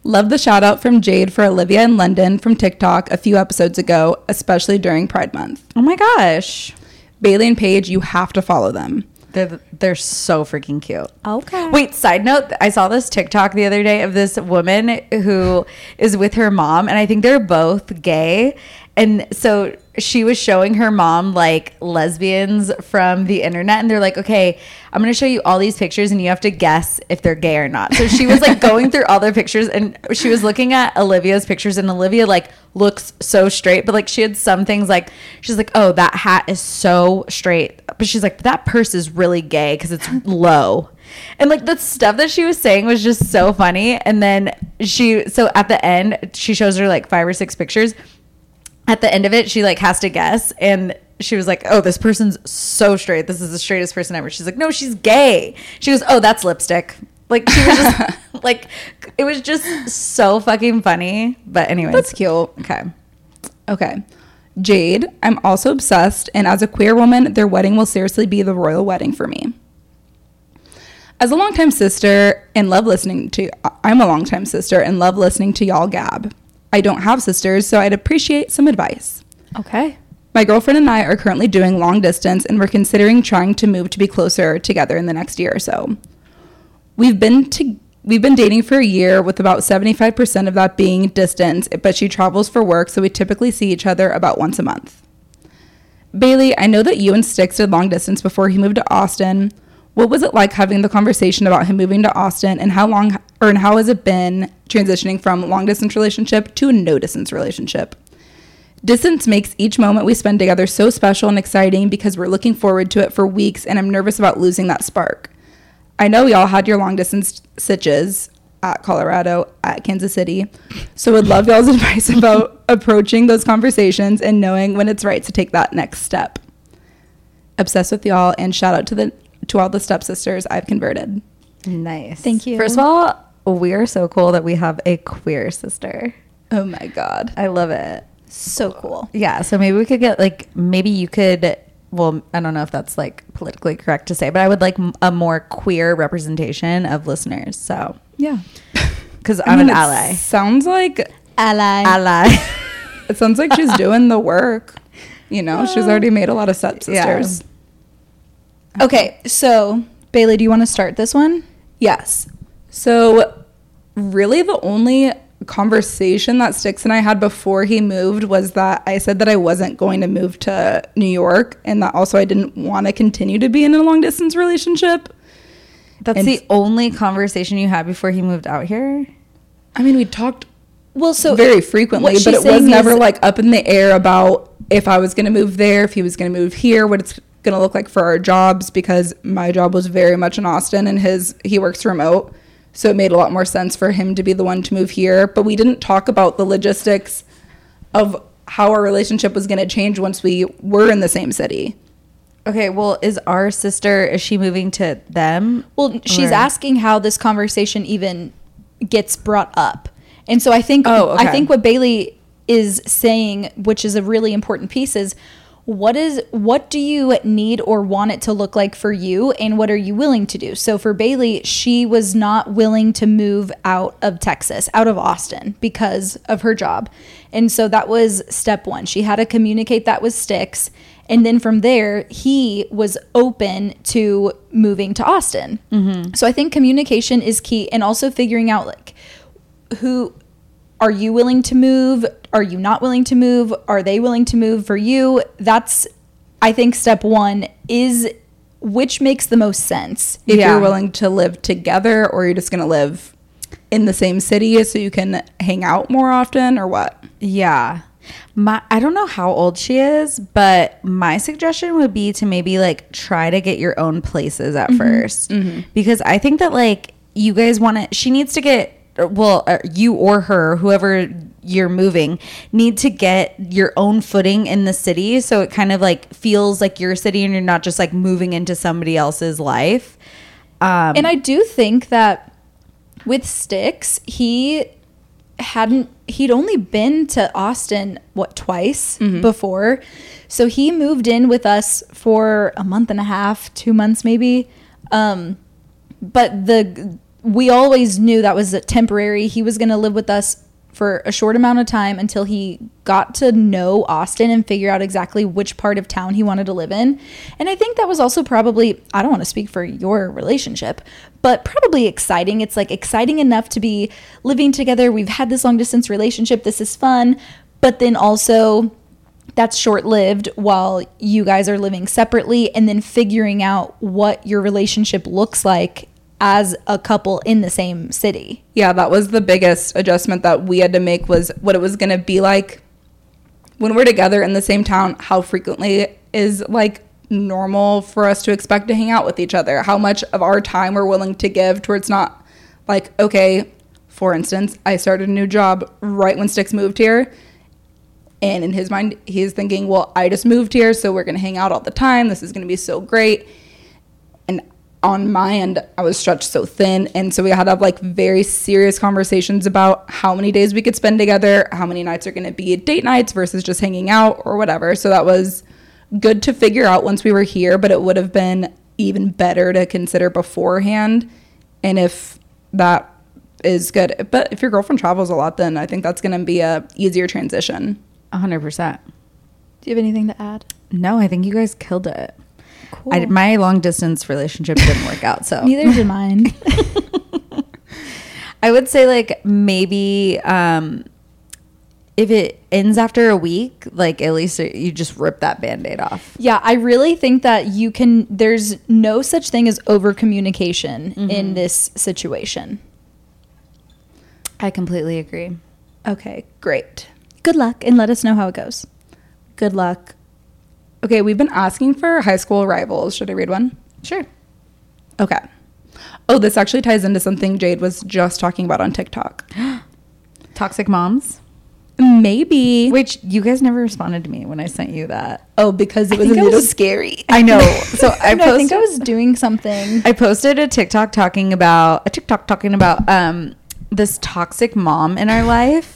Love the shout out from Jade for Olivia in London from TikTok a few episodes ago, especially during Pride Month. Oh my gosh. Bailey and Paige, you have to follow them. They're they're so freaking cute. Okay. Wait, side note, I saw this TikTok the other day of this woman who is with her mom, and I think they're both gay. And so she was showing her mom like lesbians from the internet and they're like okay i'm going to show you all these pictures and you have to guess if they're gay or not. So she was like going through all their pictures and she was looking at olivia's pictures and olivia like looks so straight but like she had some things like she's like oh that hat is so straight. But she's like that purse is really gay because it's low. And like the stuff that she was saying was just so funny and then she so at the end she shows her like five or six pictures at the end of it, she like has to guess, and she was like, "Oh, this person's so straight. This is the straightest person ever." She's like, "No, she's gay." She goes, "Oh, that's lipstick." Like she was just like, it was just so fucking funny. But anyway, That's cute. Okay. Okay. Jade, I'm also obsessed, and as a queer woman, their wedding will seriously be the royal wedding for me. As a longtime sister and love listening to, I'm a longtime sister and love listening to y'all gab. I don't have sisters, so I'd appreciate some advice. Okay. My girlfriend and I are currently doing long distance, and we're considering trying to move to be closer together in the next year or so. We've been to we've been dating for a year with about 75% of that being distance, but she travels for work, so we typically see each other about once a month. Bailey, I know that you and Sticks did long distance before he moved to Austin. What was it like having the conversation about him moving to Austin and how long or and how has it been transitioning from long distance relationship to a no distance relationship? Distance makes each moment we spend together so special and exciting because we're looking forward to it for weeks and I'm nervous about losing that spark. I know y'all had your long distance sitches at Colorado, at Kansas City. So would love y'all's advice about approaching those conversations and knowing when it's right to take that next step. Obsessed with y'all and shout out to the to all the stepsisters I've converted. Nice. Thank you. First of all, we are so cool that we have a queer sister. Oh my god. I love it. So cool. Yeah, so maybe we could get like maybe you could well, I don't know if that's like politically correct to say, but I would like m- a more queer representation of listeners. So, Yeah. cuz I I'm mean, an ally. Sounds like Ally. Ally. it sounds like she's doing the work. You know, she's already made a lot of stepsisters. Okay, so Bailey, do you want to start this one? Yes. So, really, the only conversation that Sticks and I had before he moved was that I said that I wasn't going to move to New York and that also I didn't want to continue to be in a long distance relationship. That's And- the only conversation you had before he moved out here? I mean, we talked Well, so very frequently, but it was never is- like up in the air about if I was going to move there, if he was going to move here, what it's going to look like for our jobs because my job was very much in Austin and his he works remote. So it made a lot more sense for him to be the one to move here, but we didn't talk about the logistics of how our relationship was going to change once we were in the same city. Okay, well, is our sister is she moving to them? Well, she's Or- asking how this conversation even gets brought up. And so I think Oh, okay. I think what Bailey is saying, which is a really important piece, is what is what do you need or want it to look like for you and what are you willing to do? So for Bailey, she was not willing to move out of Texas, out of Austin because of her job. And so that was step 1. She had to communicate that with Sticks and then from there, he was open to moving to Austin. Mm-hmm. So I think communication is key and also figuring out like who are you willing to move? Are you not willing to move? Are they willing to move for you? That's I think step 1 is which makes the most sense. If Yeah. you're willing to live together or you're just going to live in the same city so you can hang out more often or what? Yeah. My I don't know how old she is, but my suggestion would be to maybe like try to get your own places at mm-hmm. 1st mm-hmm. Because I think that like you guys want to she needs to get well, you or her, whoever you're moving, need to get your own footing in the city so it kind of like feels like your city and you're not just like moving into somebody else's life. Um And I do think that with Sticks, he hadn't he'd only been to Austin what twice before. So he moved in with us for a month and a half, 2 months maybe. Um but the we always knew that was temporary. He was going to live with us for a short amount of time until he got to know Austin and figure out exactly which part of town he wanted to live in. And I think that was also probably, I don't want to speak for your relationship, but probably exciting. It's like exciting enough to be living together. We've had this long distance relationship. This is fun. But then also that's short lived while you guys are living separately and then figuring out what your relationship looks like as a couple in the same city. Yeah, that was the biggest adjustment that we had to make was what it was going to be like when we're together in the same town, how frequently is like normal for us to expect to hang out with each other, how much of our time we're willing to give towards not like, okay, for instance, I started a new job right when Sticks moved here. And in his mind, he's thinking, well, I just moved here, so we're going to hang out all the time. This is going to be so great. And on my end, I was stretched so thin. And so we had to have like very serious conversations about how many days we could spend together, how many nights are going to be date nights versus just hanging out or whatever. So that was good to figure out once we were here, but it would have been even better to consider beforehand. And if that is good, but if your girlfriend travels a lot, then I think that's going to be a easier transition. 100%. Do you have anything to add? No, I think you guys killed it. Cool. I, my long distance relationship didn't work out. So Neither did mine. I would say like maybe um, if it ends after a week, like at least you just rip that band-aid off. Yeah, I really think that you can there's no such thing as over communication in this situation. I completely agree. Okay, great. Good luck and let us know how it goes. Good luck. Okay, we've been asking for high school rivals. Should I read one? Sure. Okay. Oh, this actually ties into something Jade was just talking about on TikTok. Toxic moms. Maybe. Which you guys never responded to me when I sent you that. Oh, because it was a little was- scary. I know. So I No, posted. I think I was doing something. I posted a TikTok talking about a TikTok talking about um this toxic mom in our life,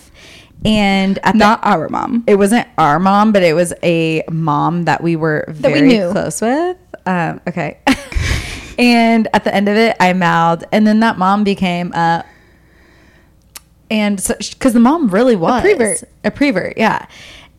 and at the, Not our mom. it wasn't our mom, but it was a mom that we were we very knew. close with. Um, okay. and at the end of it, I mouthed, and then that mom became a. and so because the mom really was a prevert. a prevert, yeah.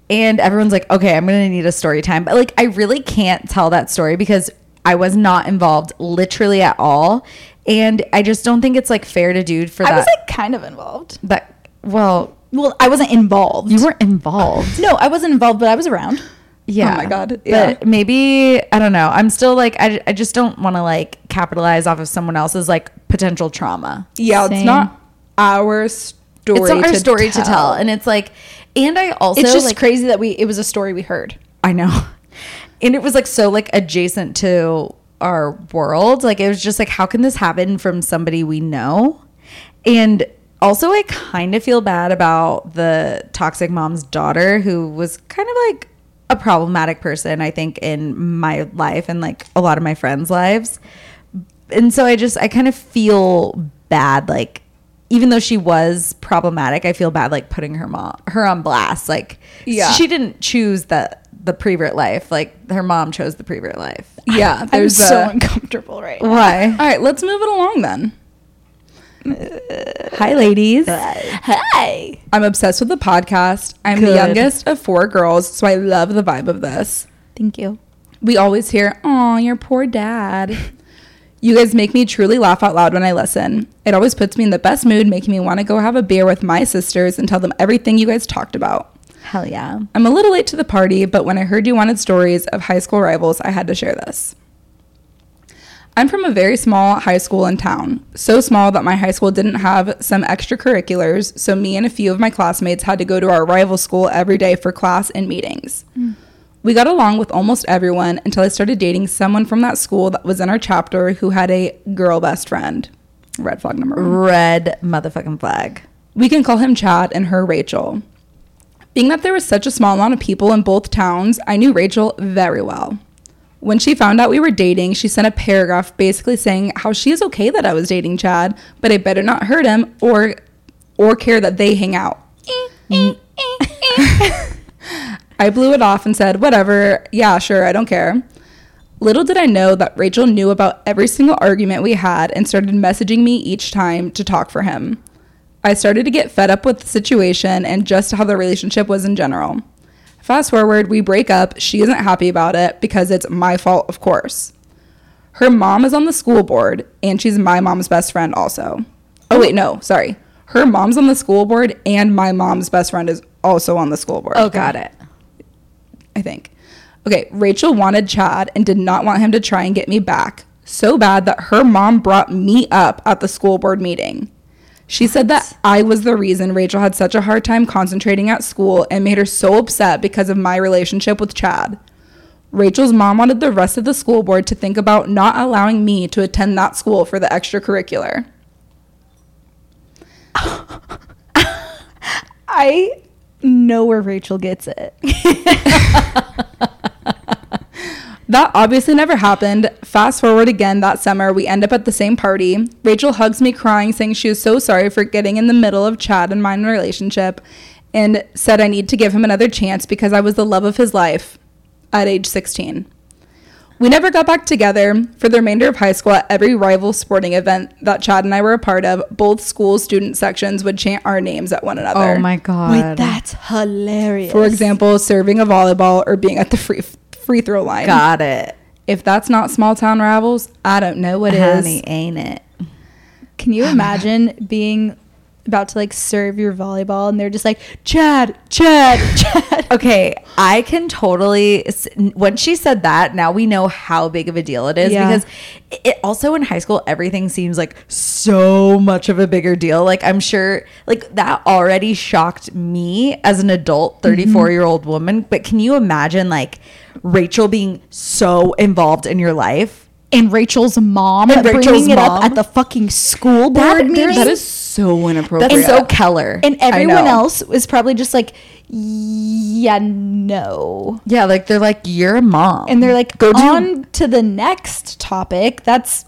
And everyone's like, okay, I'm gonna need a story time, but like, I really can't tell that story because I was not involved literally at all, and I just don't think it's like fair to do for I that. was like kind of involved. but well, Well, I wasn't involved. you weren't involved. No, I wasn't involved, but I was around. Yeah. Oh my God, yeah. But maybe I don't know. I'm still like I, I just don't want to like capitalize off of someone else's like potential trauma. Yeah, it's not our story. it's not our to story to tell, and it's like, and I also It's just like crazy that we it was a story we heard. I know, and it was like so like adjacent to our world. Like it was just like, how can this happen from somebody we know? And also, I kind of feel bad about the toxic mom's daughter, who was kind of like a problematic person, I think, in my life and like a lot of my friends' lives. And so I just, I kind of feel bad, like, even though she was problematic, I feel bad like putting her mom her on blast. Like, Yeah. she didn't choose the the prevert life. Like her mom chose the prevert life. Yeah, I'm so a- uncomfortable right now. Why? All right, let's move it along then. Hi, ladies. Hi. I'm obsessed with the podcast. I'm the youngest of four girls, so I love the vibe of this. Thank you. We always hear, "Oh, your poor dad." You guys make me truly laugh out loud when I listen. It always puts me in the best mood, making me want to go have a beer with my sisters and tell them everything you guys talked about. Hell yeah. I'm a little late to the party, but when I heard you wanted stories of high school rivals, I had to share this. I'm from a very small high school in town, so small that my high school didn't have some extracurriculars, so me and a few of my classmates had to go to our rival school every day for class and meetings. Hmm. We got along with almost everyone until I started dating someone from that school that was in our chapter who had a girl best friend. Red flag number one. Red motherfucking flag. We can call him Chad and her Rachel. Being that there was such a small amount of people in both towns, I knew Rachel very well. When she found out we were dating, she sent a paragraph basically saying how she is okay that I was dating Chad, but I better not hurt him or or care that they hang out. Eh, eh, eh, I blew it off and said, "Whatever. Yeah, sure, I don't care." Little did I know that Rachel knew about every single argument we had and started messaging me each time to talk for him. I started to get fed up with the situation and just how the relationship was in general. Fast forward, we break up. She isn't happy about it because it's my fault, of course. Her mom is on the school board and she's my mom's best friend also. Oh, wait, no, sorry. Her mom's on the school board and my mom's best friend is also on the school board. Oh, got it. I think. Okay, Rachel wanted Chad and did not want him to try and get me back. So bad that her mom brought me up at the school board meeting. She said that I was the reason Rachel had such a hard time concentrating at school and made her so upset because of my relationship with Chad. Rachel's mom wanted the rest of the school board to think about not allowing me to attend that school for the extracurricular. I know where Rachel gets it. That obviously never happened. Fast forward again that summer, we end up at the same party. Rachel hugs me crying, saying she was so sorry for getting in the middle of Chad and mine relationship and said I need to give him another chance because I was the love of his life at age 16. We never got back together. For the remainder of high school, at every rival sporting event that Chad and I were a part of, both school student sections would chant our names at one oh another. Oh my god. Wait, that's hilarious. For example, serving a volleyball or being at the free free throw line. Got it. If that's not small town rivals, I don't know what is. Honey, ain't it? Can you imagine being about to like serve your volleyball and they're just like, Chad, Chad, Chad. Okay, I can totally. When she said that, now we know how big of a deal it is Yeah. because it also in high school everything seems like so much of a bigger deal. Like I'm sure, like that already shocked me as an adult, mm-hmm. 34 year old woman. But can you imagine like Rachel being so involved in your life? And Rachel's mom And bringing Rachel's it mom. up at the fucking school board that, meeting. That is so inappropriate. That's so Keller. and everyone else was probably just like, yeah, no. yeah, like they're like you're a mom, And they're like, Go do- on to the next topic. That's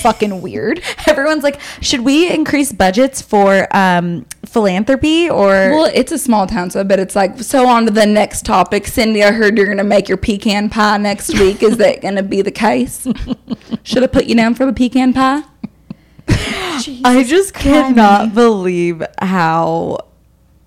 fucking weird. Everyone's like, should we increase budgets for um, philanthropy or? Well, it's a small town, so I bet it's like, so on to the next topic. Cindy, I heard you're going to make your pecan pie next week. Is that going to be the case? Should I put you down for the pecan pie? I just cannot believe how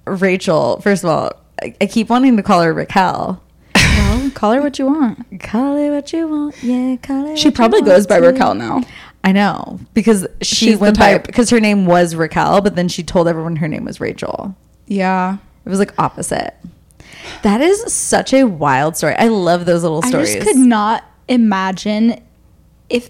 Rachel. First of all, I, I keep wanting to call her Raquel. well, call her what you want. Call it what you want, yeah. Call it. She what you probably want goes by to. Raquel now. I know because she She's went by because her name was Raquel, but then she told everyone her name was Rachel. Yeah. It was like opposite. That is such a wild story. I love those little stories. I just could not imagine if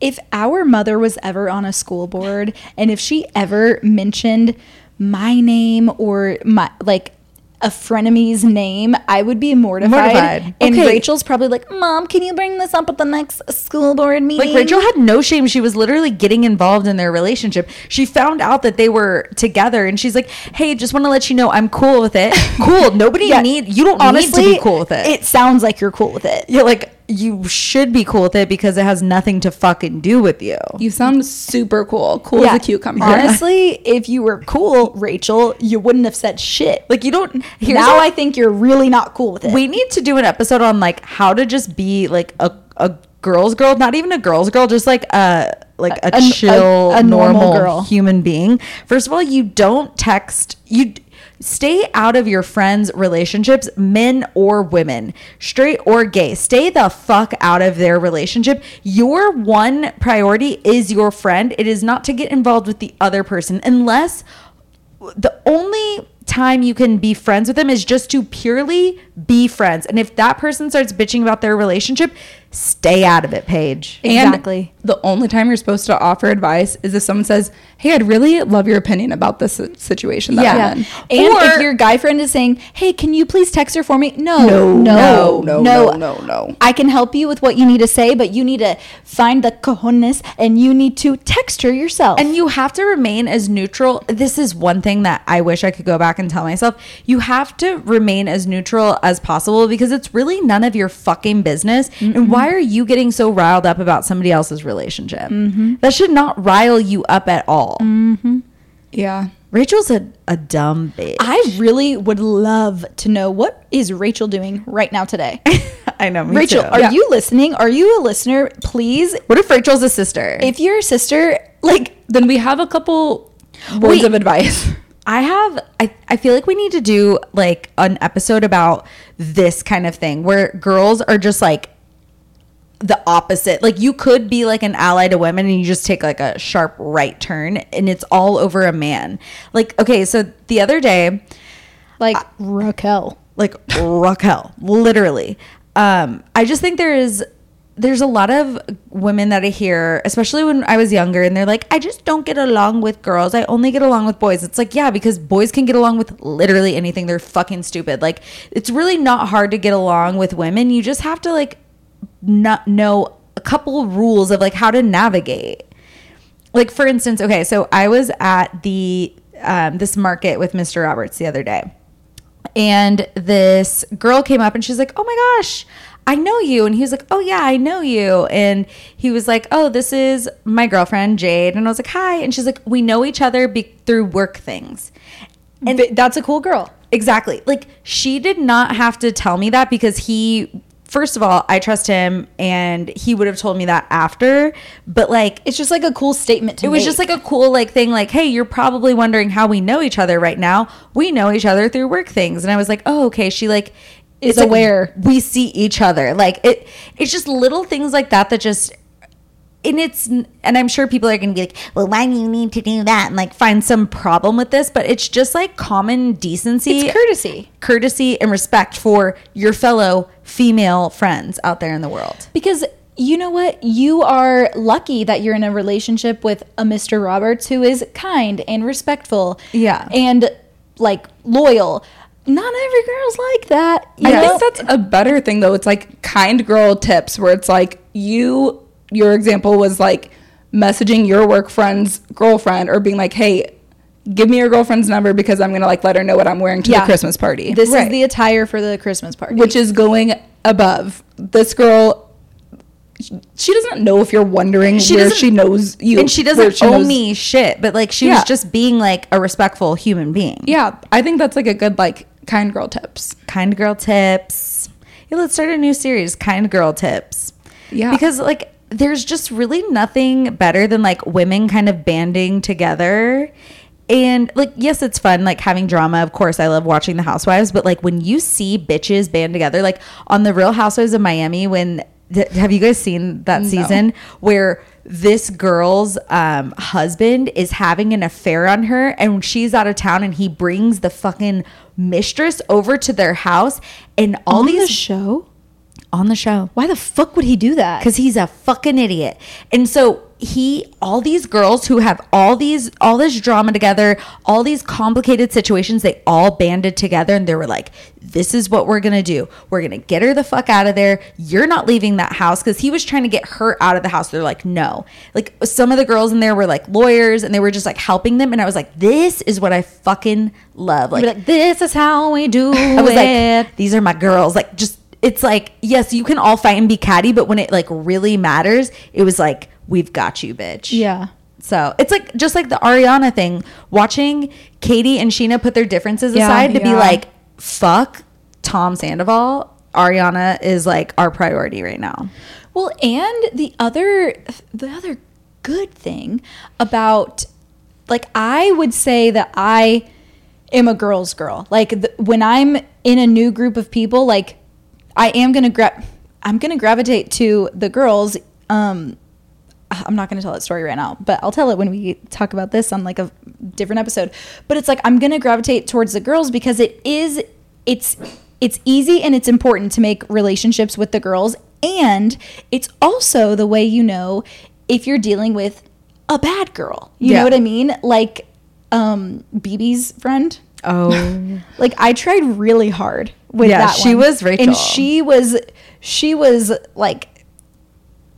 if our mother was ever on a school board and if she ever mentioned my name or my like a frenemy's name, I would be mortified. Mortified. And Okay. Rachel's probably like, "Mom, can you bring this up at the next school board meeting?" Like Rachel had no shame. She was literally getting involved in their relationship. She found out that they were together and she's like, "Hey, just want to let you know I'm cool with it." Cool. Nobody Yeah. need you don't Honestly, need to be cool with it. It sounds like you're cool with it. You're like you should be cool with it because it has nothing to fucking do with you. You sound super cool. Cool Yeah. as a cucumber. Honestly, if you were cool, Rachel, you wouldn't have said shit. Like you don't now what- I think you're really not cool with it. we need to do an episode on like how to just be like a a girl's girl, not even a girl's girl, just like a like a, A- a- chill, a normal normal, girl. human being. First of all, you don't text you. Stay out of your friends' relationships, men or women, straight or gay. Stay the fuck out of their relationship. Your one priority is your friend. It is not to get involved with the other person unless the only time you can be friends with them is just to purely be friends. And if that person starts bitching about their relationship, stay out of it, Paige. And Exactly. the only time you're supposed to offer advice is if someone says, "Hey, I'd really love your opinion about this situation that Yeah. I'm in." And Or- if your guy friend is saying, "Hey, can you please text her for me?" No, No, no, no, no, no, no. I can help you with what you need to say, but you need to find the cojones and you need to text her yourself. And you have to remain as neutral. This is one thing that I wish I could go back and tell myself. You have to remain as neutral as possible because it's really none of your fucking business. And why are you getting so riled up about somebody else's relationship? Mm-hmm. That should not rile you up at all. Mm-hmm. Yeah. Rachel's a, a dumb bitch. I really would love to know what is Rachel doing right now today. I know. Rachel, too. are Yeah. you listening? Are you a listener? Please, What if Rachel's a sister? if you're a sister, like Then we have a couple words Wait. of advice. I have I, I feel like we need to do like an episode about this kind of thing where girls are just like the opposite. Like you could be like an ally to women and you just take like a sharp right turn and it's all over a man. Like okay, so the other day like Raquel. like Raquel, literally. Um, I just think there is there's a lot of women that I hear, especially when I was younger, and they're like, I just don't get along with girls. I only get along with boys. It's like, yeah, because boys can get along with literally anything. They're fucking stupid. Like, it's really not hard to get along with women. You just have to like not know a couple rules of like how to navigate. Like for instance, okay, so I was at the um, this market with Mr. Roberts the other day, and this girl came up and she's like, "Oh my gosh, I know you," and he was like, "Oh yeah, I know you," and he was like, "Oh, this is my girlfriend Jade," and I was like, "Hi," and she's like, "We know each other be- through work things." And that's a cool girl. Exactly. Like she did not have to tell me that because he first of all, I trust him and he would have told me that after, but like It's just like a cool statement to it was just like a cool like thing like hey you're probably wondering how we know each other right now. We know each other through work things. And i was like oh okay. She like Is it's like aware. we see each other. Like it it's just little things like that that just and it's and i'm sure people are gonna be like well why do you need to do that and like find some problem with this but it's just like common decency it's courtesy. courtesy and respect for your fellow female friends out there in the world Because you know what? You are lucky that you're in a relationship with a Mr. Roberts who is kind and respectful. Yeah. And like loyal. Not every girl's like that. I think that's a better thing though. It's like kind girl tips where it's like you your example was like messaging your work friend's girlfriend or being like, "Hey, give me your girlfriend's number because I'm going to like let her know what I'm wearing to Yeah. the Christmas party." this Right. is the attire for the Christmas party. which is going above. This girl she doesn't know if you're wondering She where she knows you and she doesn't she owe knows- me shit but like she Yeah. was just being like a respectful human being Yeah, I think that's like a good like kind girl tips. kind girl tips yeah let's start a new series kind girl tips Yeah. because like there's just really nothing better than like women kind of banding together and like yes it's fun like having drama of course i love watching the housewives but like when you see bitches band together like on the real housewives of miami when th- have you guys seen that No. season where this girl's um, husband is having an affair on her and she's out of town and he brings the fucking mistress over to their house and all on these the show? On the show Why the fuck would he do that? because he's a fucking idiot. And so he, all these girls who have all these, all this drama together, all these complicated situations, they all banded together and they were like, "This is what we're gonna do. We're gonna get her the fuck out of there. You're not leaving that house." Because he was trying to get her out of the house. They're like, "No." Like some of the girls in there were like lawyers and they were just like helping them. And I was like, "This is what I fucking love." You'd like, this is how we do it. I was it. like, these are my girls. Like, just it's like, yes, you can all fight and be catty, but when it like really matters, it was like, we've got you, bitch. yeah. So it's like just like the Ariana thing. Watching Katie and Scheana put their differences Yeah, aside to be like, fuck Tom Sandoval. Ariana is like our priority right now. Well, and the other the other good thing about like I would say that I am a girl's girl. Like the, when I'm in a new group of people, like I am going to grab I'm going to gravitate to the girls um I'm not going to tell that story right now, but I'll tell it when we talk about this on like a different episode. But it's like I'm going to gravitate towards the girls because it is it's it's easy and it's important to make relationships with the girls and it's also the way you know if you're dealing with a bad girl. You Yeah. know what I mean? Like um BB's friend. Oh. Like I tried really hard with that. Yeah, that she one. was Rachel. And she was she was like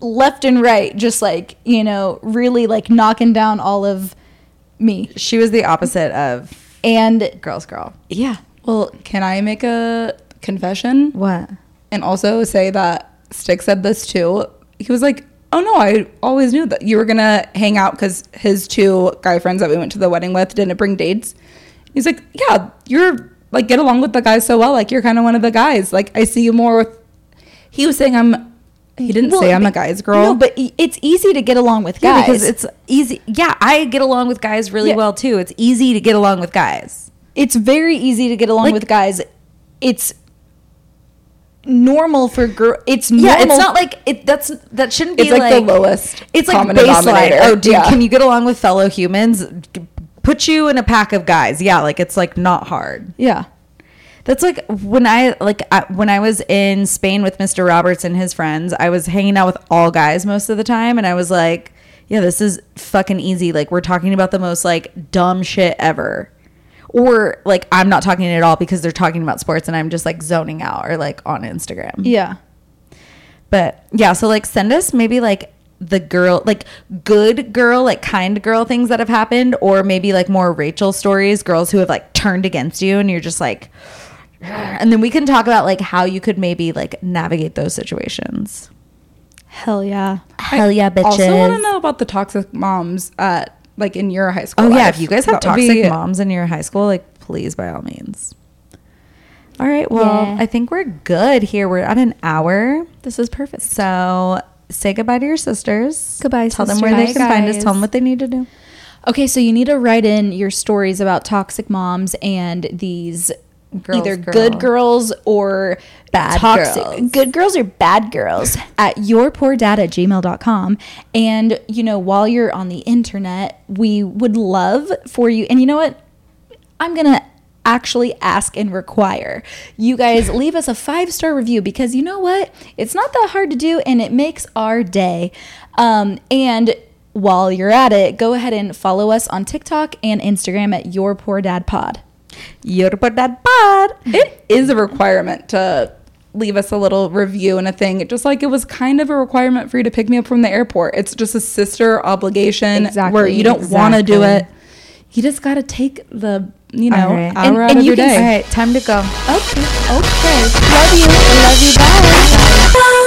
left and right just like, you know, really like knocking down all of me. she was the opposite of And girls girl. yeah. Well, can I make a confession What? and also say that Stick said this too? He was like, "Oh no, I always knew that you were gonna hang out because his two guy friends that we went to the wedding with didn't bring dates." He's like, "Yeah, you're like get along with the guys so well. Like you're kind of one of the guys. Like I see you more with." He was saying I'm. He didn't Well, say I'm a guy's girl. No, but it's easy to get along with Yeah, guys. because it's easy. Yeah, I get along with guys really Yeah. well too. It's easy to get along with guys. it's very easy to get along Like- with guys. It's normal for girl. It's Yeah, it's not like it. That's that shouldn't be It's like the lowest It's like baseline. Oh, dude, Yeah. can you get along with fellow humans? Put you in a pack of guys. Yeah, like it's like not hard. yeah. That's like when I like I, when I was in Spain with Mr. Roberts and his friends. I was hanging out with all guys most of the time, and I was like, "Yeah, this is fucking easy." Like we're talking about the most like dumb shit ever, or like I'm not talking at all because they're talking about sports, and I'm just like zoning out or like on Instagram. Yeah. But yeah, so like send us maybe like the girl, like good girl, like kind girl things that have happened, or maybe like more Rachel stories, girls who have like turned against you, and you're just like, and then we can talk about like how you could maybe like navigate those situations. Hell yeah. Hell yeah, bitches. Also, want to know about the toxic moms at like in your high school. oh yeah, if you guys have toxic be- moms in your high school, like please by all means. All right, well, Yeah. I think we're good here. We're at an hour. This is perfect. So say goodbye to your sisters. Goodbye, Tell them where they can find us. Guys. Tell them what they need to do. Okay, so you need to write in your stories about toxic moms and these Girls, either good girls or Bad toxic girls. good girls or bad girls at yourpoordad at gmail.com and you know while you're on the internet we would love for you and you know what i'm gonna actually ask and require you guys leave us a five star review because you know what it's not that hard to do and it makes our day um, and while you're at it go ahead and follow us on tiktok and instagram at your poor dad pod Your Poor Dad pod. It is a requirement to leave us a little review and a thing. Just like it was kind of a requirement for you to pick me up from the airport. It's just a sister obligation where you don't want to do it. You just got to take the you know All right. hour And- out and of you your can- day. All right, time to go. okay okay love you love you bye